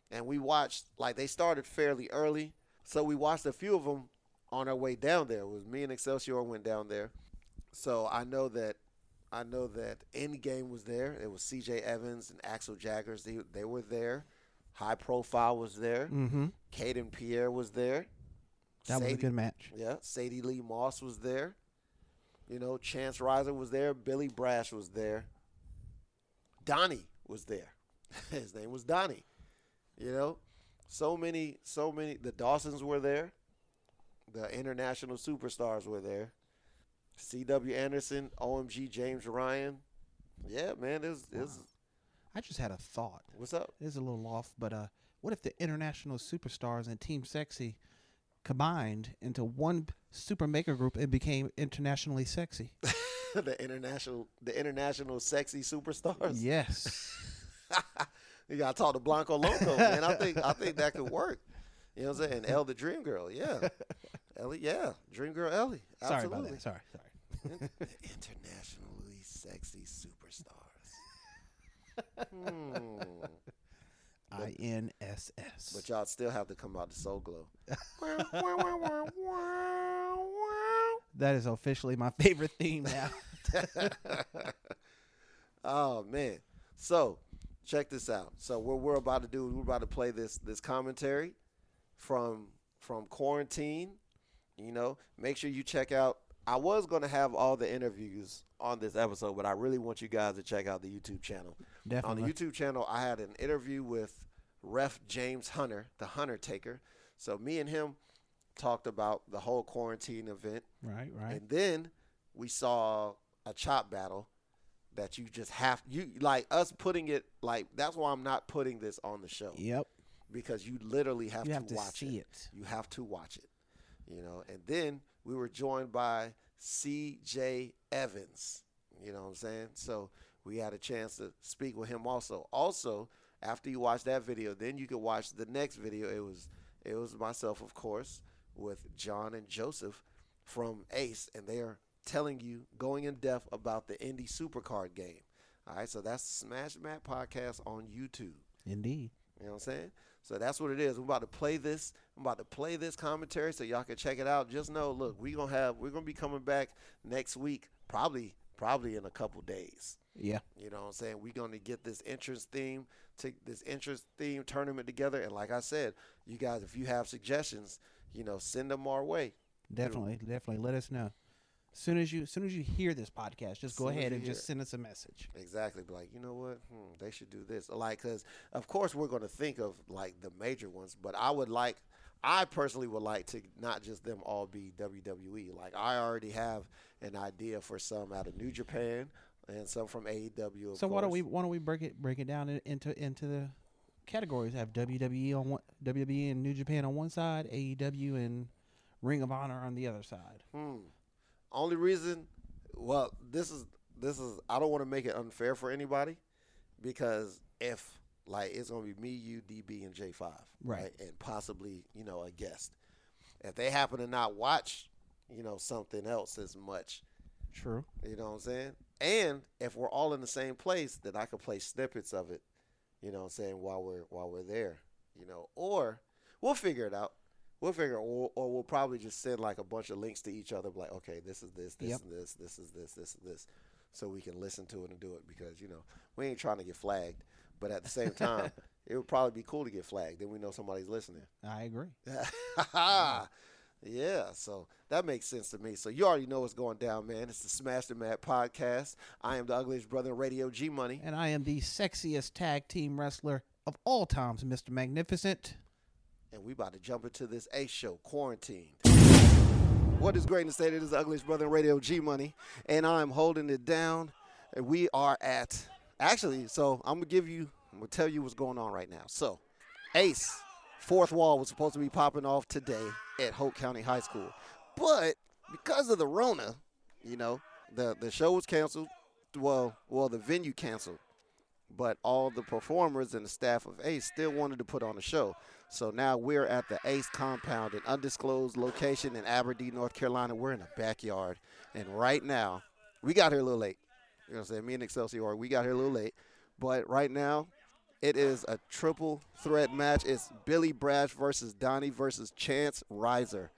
And we watched, like, they started fairly early. So we watched a few of them on our way down there. It was me and Excelsior went down there. So I know that. I know that Endgame was there. It was C.J. Evans and Axel Jaggers. They, they were there. High Profile was there. Mm-hmm. Caden Pierre was there. That was a good match. yeah, Sadie Lee Moss was there. You know, Chance Riser was there. Billy Brash was there. Donnie was there. His name was Donnie. You know, so many, so many. The Dawsons were there. The international superstars were there. C.W. Anderson, OMG James Ryan. Yeah, man, it's, it's I just had a thought. what's up? It is a little off, but uh, what if the international superstars and Team Sexy combined into one super maker group and became internationally sexy? the international, the international sexy superstars. yes. You gotta talk to Blanco Loco, man. I think I think that could work. You know what I'm saying? And the Dream Girl, yeah. Ellie, yeah. Dream Girl Ellie. Sorry Absolutely. about that. Sorry, sorry. Internationally sexy superstars. hmm. I N S S. But y'all still have to come out to Soul Glo. That is officially my favorite theme now. oh man. So check this out. So what we're about to do, is we're about to play this this commentary from from quarantine. You know, make sure you check out. I was gonna have all the interviews on this episode, but I really want you guys to check out the YouTube channel. Definitely. On the YouTube channel, I had an interview with Ref James Hunter, the Hunter Taker. So me and him talked about the whole quarantine event. right, right. And then we saw a chop battle that you just have you like us putting it like that's why I'm not putting this on the show Yep. because you literally have You to have to watch see it. it. You have to watch it. You know, and then we were joined by CJ Evans. You know what I'm saying? So we had a chance to speak with him also. Also, after you watch that video, then you can watch the next video. It was it was myself, of course, with John and Joseph from Ace, and they are telling you, going in depth about the Indie Supercard game. All right, so that's Smash Mat podcast on YouTube. Indeed. You know what I'm saying? So that's what it is. We're about to play this. I'm about to play this commentary so y'all can check it out. Just know, look, we gonna have we're gonna be coming back next week, probably probably in a couple days. Yeah. You know what I'm saying? We're gonna get this entrance theme to this entrance theme tournament together. And like I said, you guys, if you have suggestions, you know, send them our way. Definitely, definitely. Let us know. Soon as you, soon as you hear this podcast, just go Soon ahead and hear just send us a message. Exactly. Be like, you know what? Hmm, they should do this. Like, because of course we're going to think of like the major ones, but I would like, I personally would like to not just them all be WWE. Like, I already have an idea for some out of New Japan and some from AEW. So why don't we, why don't we break it, break it down into into the categories? Have WWE on one, WWE and New Japan on one side, AEW and Ring of Honor on the other side. Hmm. Only reason, well, this is this is I don't want to make it unfair for anybody because if like it's gonna be me, you, DB, and J five, Right. and possibly you know a guest. If they happen to not watch you know, something else as much. True. You know what I'm saying? And if we're all in the same place, then I could play snippets of it. You know what I'm saying while we're while we're there. You know, or we'll figure it out. We'll figure, or, or we'll probably just send like a bunch of links to each other. Like, okay, this is this, this Yep. is this, this is this, this is this, so we can listen to it and do it because you know we ain't trying to get flagged, but at the same time, it would probably be cool to get flagged. Then we know somebody's listening. I agree. yeah, so that makes sense to me. So you already know what's going down, man. It's the Smash the Mat podcast. I am the ugliest brother in radio, G Money. And I am the sexiest tag team wrestler of all times, Mr. Magnificent. And we about to jump into this Ace show, quarantined. What is great to say? It is the ugliest brother in radio, G Money, and I'm holding it down. And we are at actually. So I'm gonna give you, I'm gonna tell you what's going on right now. So, Ace, fourth wall was supposed to be popping off today at Hoke County High School, but because of the Rona, you know, the the show was canceled. Well, well, the venue canceled but all the performers and the staff of Ace still wanted to put on a show. So now we're at the Ace compound, an undisclosed location in Aberdeen, North Carolina. We're in the backyard. And right now, we got here a little late. You know what I'm saying? Me and Excelsior, we got here a little late. But right now, it is a triple threat match. It's Billy Brash versus Donnie versus Chance Riser.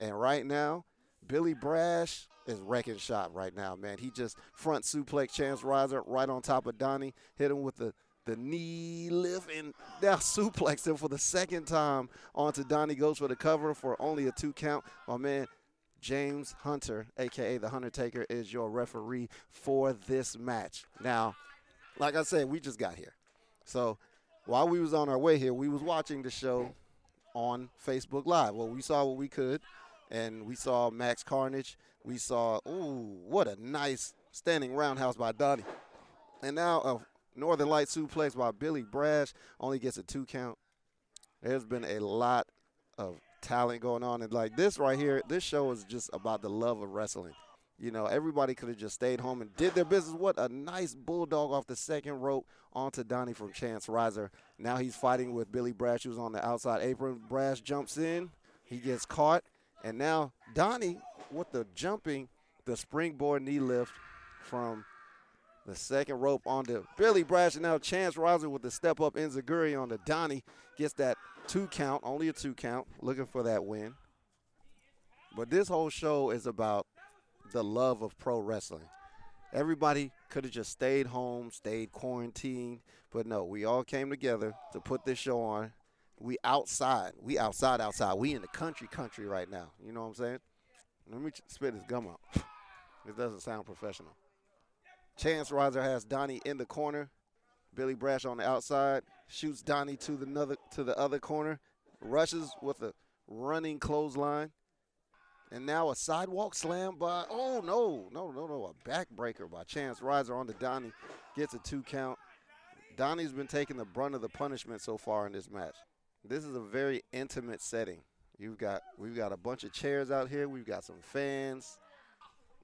And right now, Billy Brash is wrecking shop right now, man. He just front suplex Chance Riser right on top of Donnie, hit him with the the knee lift and now suplex him for the second time onto Donnie goes for the cover for only a two count. My man James Hunter, aka the Hunter Taker, is your referee for this match. Now, like I said, we just got here. So while we was on our way here, we was watching the show on Facebook Live. Well, we saw what we could, and we saw Max Carnage. We saw, ooh, what a nice standing roundhouse by Donnie. And now a Northern Light suplex by Billy Brash only gets a two count. There's been a lot of talent going on, and like this right here, this show is just about the love of wrestling. You know, everybody could have just stayed home and did their business. What a nice bulldog off the second rope onto Donnie from Chance Riser. Now he's fighting with Billy Brash, who's on the outside apron. Brash jumps in, he gets caught, and now Donnie with the jumping, the springboard knee lift from the second rope on onto Billy Brash, and now Chance Riser with the step up Enzuigiri on the Donnie gets that two count, only a two count, looking for that win. But this whole show is about the love of pro wrestling. Everybody could have just stayed home, stayed quarantined, but no, we all came together to put this show on. We outside, we outside, outside. We in the country, country right now. You know what I'm saying? Let me spit this gum out. It doesn't sound professional. Chance Riser has Donnie in the corner. Billy Brash on the outside shoots Donnie to the another to the other corner. Rushes with a running clothesline. And now a sidewalk slam by oh no, no, no, no, a backbreaker by Chance Riser on the Donnie. Gets a two count. Donnie's been taking the brunt of the punishment so far in this match. This is a very intimate setting. You've got we've got a bunch of chairs out here. We've got some fans.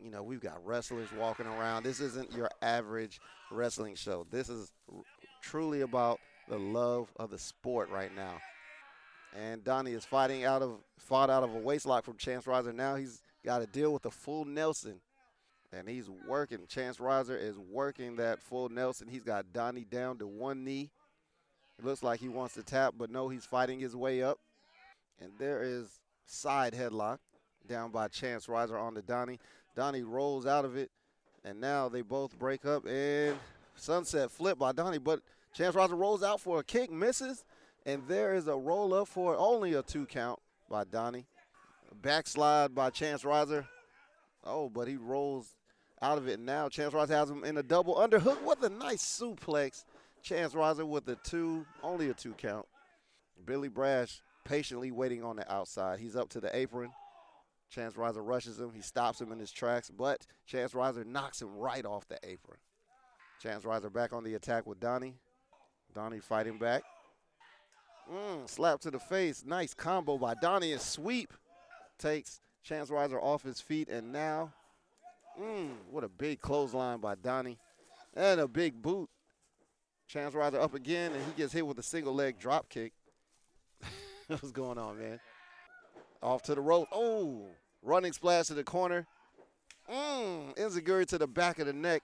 You know, we've got wrestlers walking around. This isn't your average wrestling show. This is r- truly about the love of the sport right now. And Donnie is fighting out of fought out of a waistlock from Chance Riser. Now he's got to deal with the full Nelson. And he's working. Chance Riser is working that full Nelson. He's got Donnie down to one knee. It looks like he wants to tap, but no, he's fighting his way up. And there is side headlock down by Chance Riser on the Donnie. Donnie rolls out of it, and now they both break up and sunset flip by Donnie. But Chance Riser rolls out for a kick, misses, and there is a roll up for only a two count by Donnie. Backslide by Chance Riser. Oh, but he rolls out of it now. Chance Riser has him in a double underhook. What a nice suplex. Chance Riser with a two, only a two count. Billy Brash patiently waiting on the outside. He's up to the apron. Chance Riser rushes him. He stops him in his tracks, but Chance Riser knocks him right off the apron. Chance Riser back on the attack with Donnie. Donnie fighting back. Mm, slap to the face. Nice combo by Donnie. And sweep takes Chance Riser off his feet. And now, mm, what a big clothesline by Donnie. And a big boot. Chance Riser up again, and he gets hit with a single leg drop kick. What's going on, man? Off to the rope. Oh, Running splash to the corner. Mmm. Enzuigiri to the back of the neck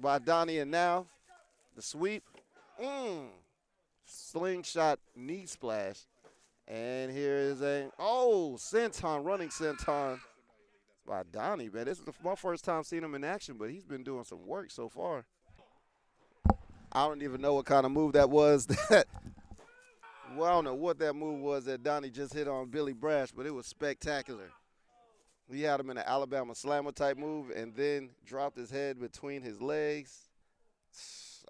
by Donnie. And now the sweep. Mmm. Slingshot knee splash. And here is a, oh, senton, running senton by Donnie, man. This is my first time seeing him in action, but he's been doing some work so far. I don't even know what kind of move that was. That well, I don't know what that move was that Donnie just hit on Billy Brash, but it was spectacular. He had him in an Alabama slammer type move and then dropped his head between his legs.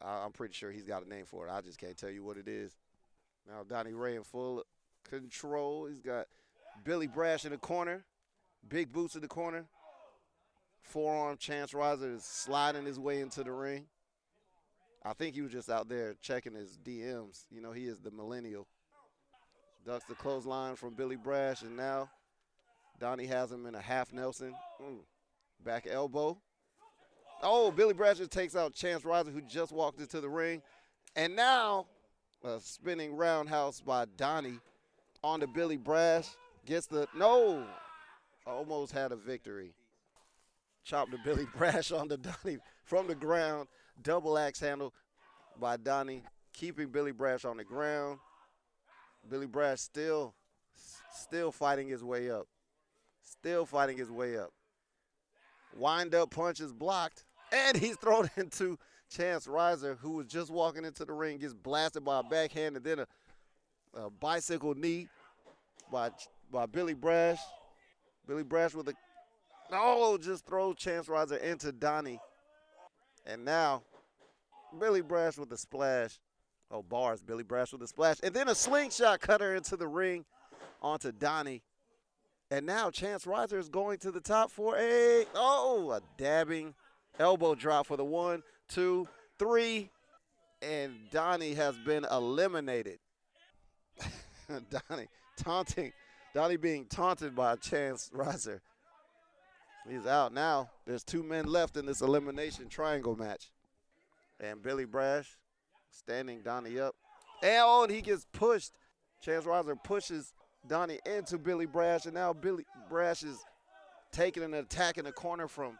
I'm pretty sure he's got a name for it. I just can't tell you what it is. Now Donnie Ray in full control. He's got Billy Brash in the corner, big boots in the corner. Forearm Chance Riser is sliding his way into the ring. I think he was just out there checking his DMs. You know, he is the millennial. Ducks the clothesline from Billy Brash, and now Donnie has him in a half Nelson. Mm. Back elbow. Oh, Billy Brash takes out Chance Riser, who just walked into the ring. And now, a spinning roundhouse by Donnie onto Billy Brash. Gets the, no, almost had a victory. Chop to Billy Brash onto Donnie from the ground. Double axe handle by Donnie, keeping Billy Brash on the ground. Billy Brash still, still fighting his way up. Still fighting his way up. Wind up punches blocked, and he's thrown into Chance Riser, who was just walking into the ring, gets blasted by a backhand and then a, a bicycle knee by by Billy Brash. Billy Brash with a oh, just throw Chance Riser into Donnie. And now Billy Brash with a splash. Oh, bars, Billy Brash with a splash. And then a slingshot cutter into the ring onto Donnie. And now Chance Riser is going to the top for a, oh, a dabbing elbow drop for the one, two, three. And Donnie has been eliminated. Donnie taunting, Donnie being taunted by Chance Riser. He's out now. There's two men left in this elimination triangle match. And Billy Brash standing Donnie up. And oh, and he gets pushed. Chance Riser pushes Donnie into Billy Brash, and now Billy Brash is taking an attack in the corner from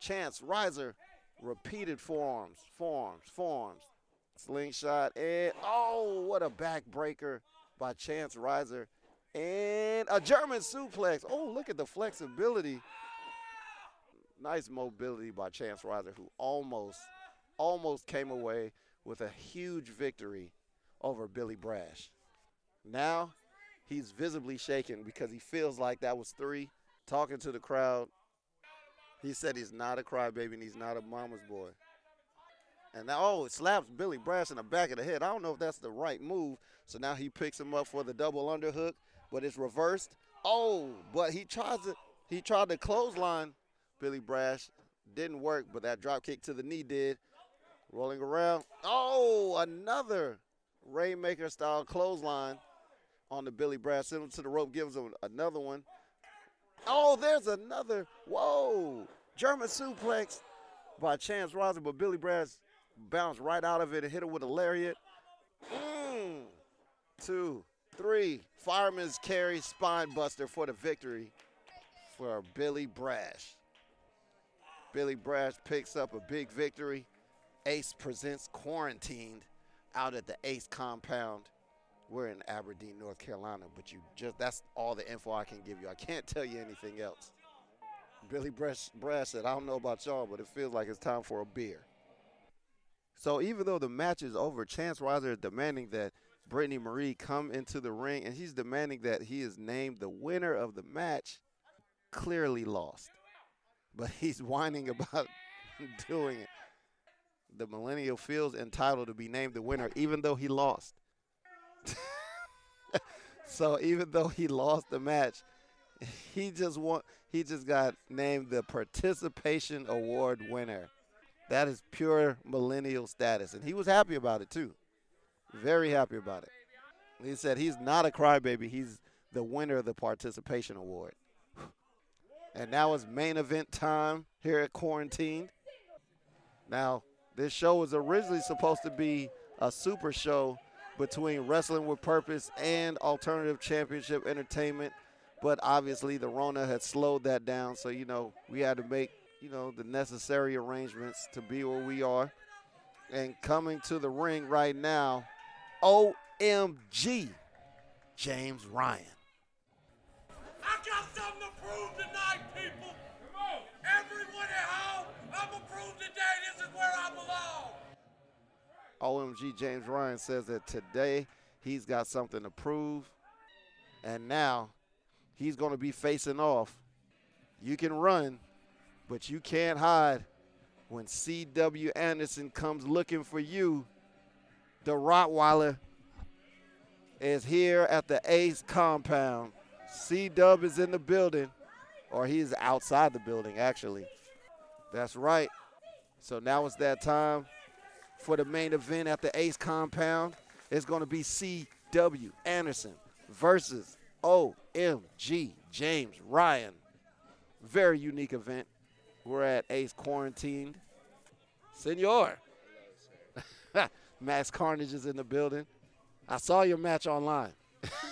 Chance Riser. Repeated forearms, forearms, forearms. Slingshot, and oh, what a backbreaker by Chance Riser. And a German suplex. Oh, look at the flexibility. Nice mobility by Chance Riser, who almost, almost came away with a huge victory over Billy Brash. Now he's visibly shaken because he feels like that was three. Talking to the crowd, he said he's not a crybaby and he's not a mama's boy. And now, oh, it slaps Billy Brash in the back of the head. I don't know if that's the right move. So now he picks him up for the double underhook, but it's reversed. Oh, but he tries to he tried to clothesline Billy Brash. Didn't work, but that drop kick to the knee did. Rolling around. Oh, another Rainmaker style clothesline on the Billy Brash. Send him to the rope, gives him another one. Oh, there's another. Whoa. German suplex by Chance Riser, but Billy Brash bounced right out of it and hit him with a lariat. Mm. Two, three. Fireman's carry spine buster for the victory for Billy Brash. Billy Brash picks up a big victory. Ace presents quarantined out at the Ace compound. We're in Aberdeen, North Carolina, but you just that's all the info I can give you. I can't tell you anything else. Billy Brash, Brash said, I don't know about y'all, but it feels like it's time for a beer. So even though the match is over, Chance Riser is demanding that Brittany Marie come into the ring, and he's demanding that he is named the winner of the match. Clearly lost, but he's whining about doing it the millennial feels entitled to be named the winner, even though he lost. so even though he lost the match, he just won. he just got named the participation award winner. That is pure millennial status, and he was happy about it too. Very happy about it. He said he's not a crybaby; he's the winner of the participation award. And now it's main event time here at Quarantined. Now, this show was originally supposed to be a super show between Wrestling with Purpose and Alternative Championship Entertainment, but obviously the Rona had slowed that down. So you know we had to make you know the necessary arrangements to be where we are. And coming to the ring right now, OMG, James Ryan. I got something to prove tonight, people. Everyone at home, I'm today this is where I belong. OMG James Ryan says that today he's got something to prove. And now he's going to be facing off. You can run, but you can't hide. When C.W. Anderson comes looking for you, the Rottweiler is here at the Ace compound. C Dub is in the building, or he's outside the building, actually. That's right. So now it's that time for the main event at the Ace compound. It's going to be C.W. Anderson versus OMG James Ryan. Very unique event. We're at Ace quarantined. Senor. Max Carnage is in the building. I saw your match online.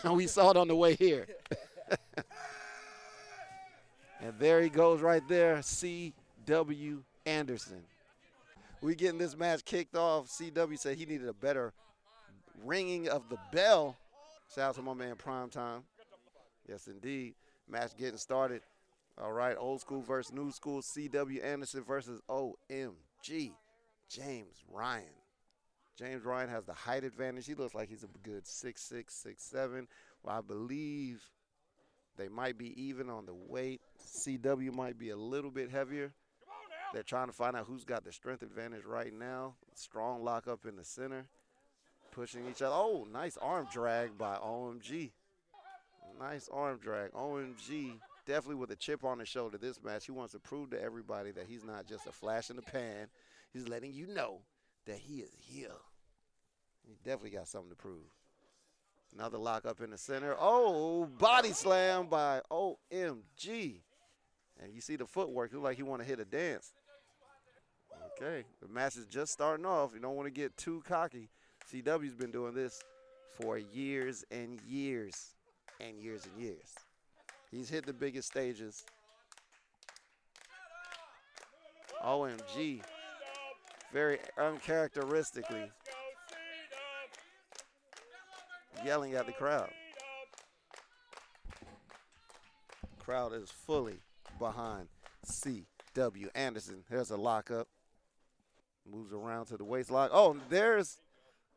And we saw it on the way here. and there he goes right there, C.W. Anderson. We getting this match kicked off. CW said he needed a better ringing of the bell. Shout out to my man Prime Time. Yes, indeed. Match getting started. All right, old school versus new school. CW Anderson versus OMG James Ryan. James Ryan has the height advantage. He looks like he's a good six six, six seven. Well, I believe they might be even on the weight. CW might be a little bit heavier. They're trying to find out who's got the strength advantage right now. Strong lock up in the center. Pushing each other. Oh, nice arm drag by OMG. Nice arm drag. OMG definitely with a chip on his shoulder this match. He wants to prove to everybody that he's not just a flash in the pan. He's letting you know that he is here. He definitely got something to prove. Another lock up in the center. Oh, body slam by OMG. And you see the footwork. Look like he want to hit a dance. Okay, the match is just starting off. You don't want to get too cocky. CW's been doing this for years and years and years and years. He's hit the biggest stages. OMG. Very uncharacteristically yelling at the crowd. Crowd is fully behind C.W. Anderson. There's a lockup. Moves around to the waist lock. Oh, there's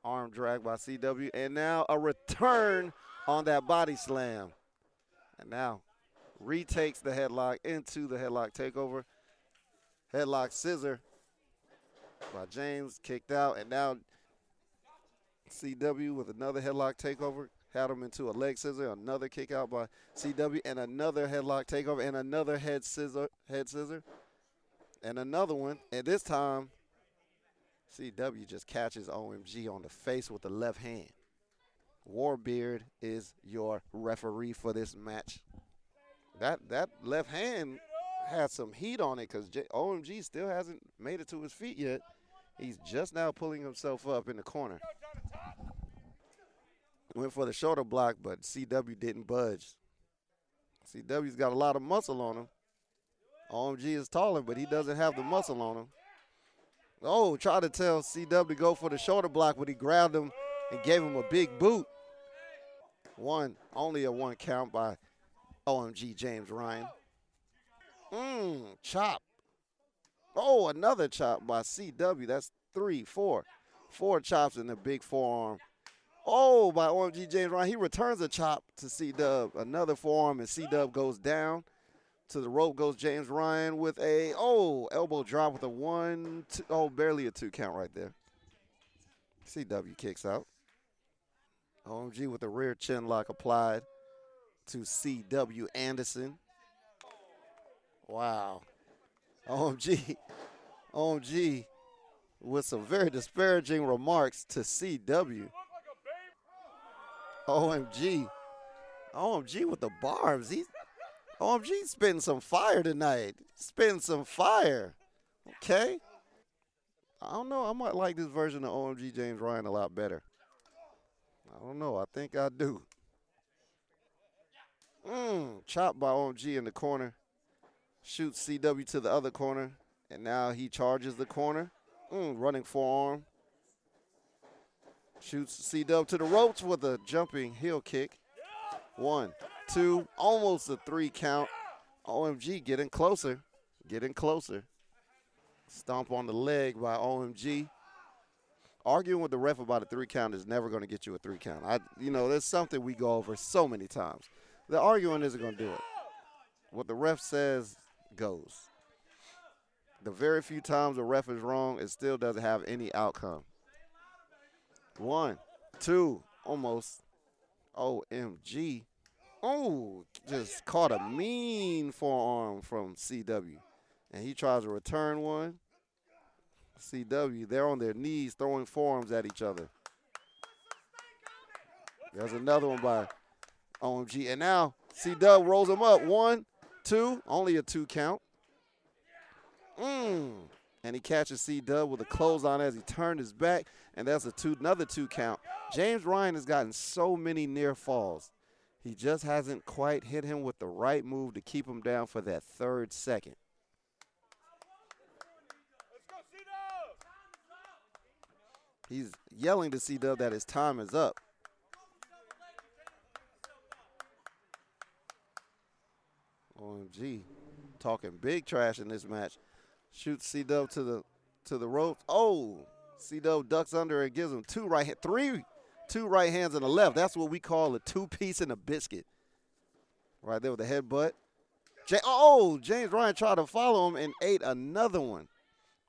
arm drag by CW. And now a return on that body slam. And now retakes the headlock into the headlock takeover. Headlock scissor by James, kicked out. And now CW with another headlock takeover. Had him into a leg scissor, another kick out by CW, and another headlock takeover, and another head scissor, head scissor, and another one. And this time, CW just catches OMG on the face with the left hand. Warbeard is your referee for this match. That that left hand has some heat on it because OMG still hasn't made it to his feet yet. He's just now pulling himself up in the corner. Went for the shoulder block, but CW didn't budge. CW's got a lot of muscle on him. OMG is taller, but he doesn't have the muscle on him. Oh, try to tell CW to go for the shoulder block, but he grabbed him and gave him a big boot. One, only a one count by OMG James Ryan. Mmm, chop. Oh, another chop by CW. That's three, four. Four chops in the big forearm Oh, by OMG James Ryan. He returns a chop to C Dub. Another forearm, and C Dub goes down. To the rope goes James Ryan with a, oh, elbow drop with a one, two, oh, barely a two count right there. CW kicks out. OMG with a rear chin lock applied to CW Anderson. Wow. OMG. OMG with some very disparaging remarks to CW. OMG. OMG with the barbs. He's OMG spitting some fire tonight. Spitting some fire. Okay. I don't know. I might like this version of OMG James Ryan a lot better. I don't know. I think I do. Mm, chopped by OMG in the corner. Shoots CW to the other corner. And now he charges the corner. Mm, running forearm. Shoots CW to the ropes with a jumping heel kick. One, two, almost a three count. OMG getting closer. Getting closer. Stomp on the leg by OMG. Arguing with the ref about a three count is never going to get you a three count. I, you know, there's something we go over so many times. The arguing isn't going to do it. What the ref says goes. The very few times the ref is wrong, it still doesn't have any outcome. One, two, almost. OMG. Oh, just caught a mean forearm from CW. And he tries to return one. CW, they're on their knees throwing forearms at each other. There's another one by OMG. And now CW rolls him up. One, two, only a two count. Mm. And he catches C Dub with a clothesline as he turned his back, and that's a two, another two count. James Ryan has gotten so many near falls. He just hasn't quite hit him with the right move to keep him down for that third second. He's yelling to C Dub that his time is up. OMG, talking big trash in this match. Shoots C Dub to the to the ropes. Oh, C Dub ducks under and gives him two right hand, three, two right hands and a left. That's what we call a two piece and a biscuit. Right there with the headbutt. J- oh, James Ryan tried to follow him and ate another one.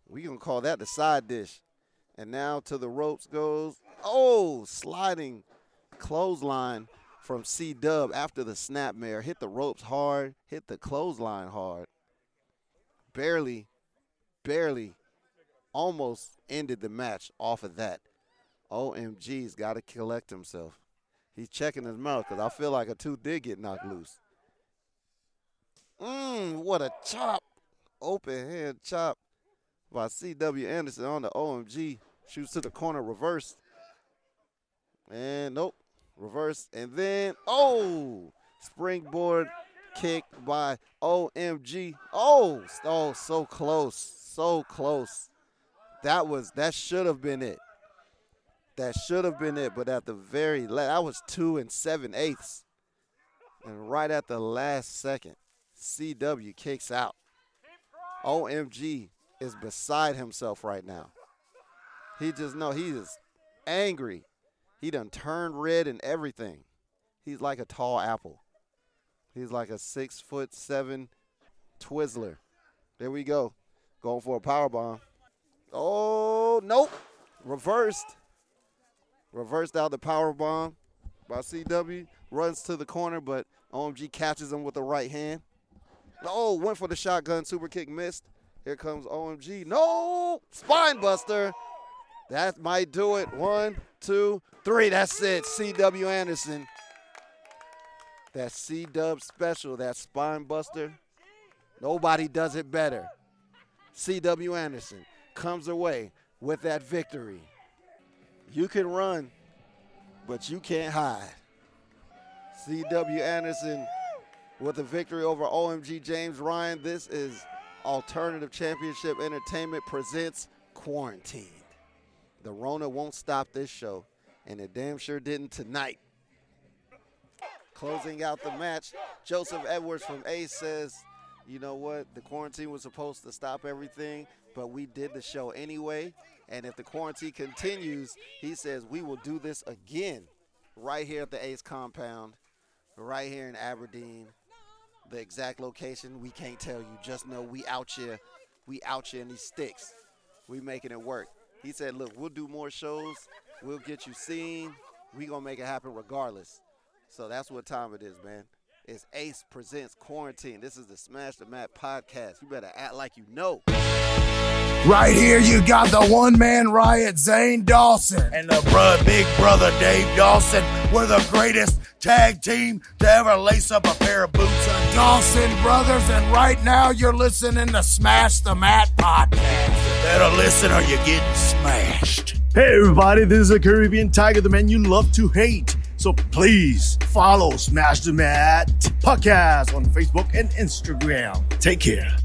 We gonna call that the side dish. And now to the ropes goes. Oh, sliding clothesline from C Dub after the snapmare. Hit the ropes hard, hit the clothesline hard. Barely, barely, almost ended the match off of that. OMG's got to collect himself. He's checking his mouth because I feel like a tooth did get knocked loose. Mmm, what a chop. Open hand chop by C.W. Anderson on the OMG. Shoots to the corner, reversed. And nope, reverse. And then, oh, springboard kick by OMG. Oh, oh, so close, so close. That was, that should have been it. That should have been it, but at the very last, I was two and seven eighths. And right at the last second, CW kicks out. OMG is beside himself right now. He just know he is angry. He done turned red and everything. He's like a tall apple. He's like a six foot seven Twizzler. There we go. Going for a power bomb. Oh nope. Reversed. Reversed out the power bomb by CW. Runs to the corner, but OMG catches him with the right hand. Oh, went for the shotgun. Super kick missed. Here comes OMG. No! Spine buster. That might do it. One, two, three. That's it. CW Anderson. That C Dub special, that spine buster. Nobody does it better. CW Anderson comes away with that victory. You can run, but you can't hide. CW Anderson with a victory over OMG James Ryan. This is Alternative Championship Entertainment presents Quarantine. The Rona won't stop this show, and it damn sure didn't tonight. Closing out the match, Joseph Edwards from Ace says, you know what? The quarantine was supposed to stop everything, but we did the show anyway. And if the quarantine continues, he says we will do this again right here at the Ace compound, right here in Aberdeen. The exact location, we can't tell you. Just know we out here. We out here in these sticks. We making it work. He said, look, we'll do more shows. We'll get you seen. We gonna make it happen regardless. So that's what time it is, man. It's Ace Presents Quarantine. This is the Smash the Mat podcast. You better act like you know. Right here, you got the one man riot, Zane Dawson. And the bro- big brother, Dave Dawson. We're the greatest tag team to ever lace up a pair of boots. The Dawson Brothers. And right now, you're listening to Smash the Mat podcast. Better listen or you're getting smashed. Hey everybody, this is a Caribbean Tiger, the man you love to hate. So please follow Smash the Mat Podcast on Facebook and Instagram. Take care.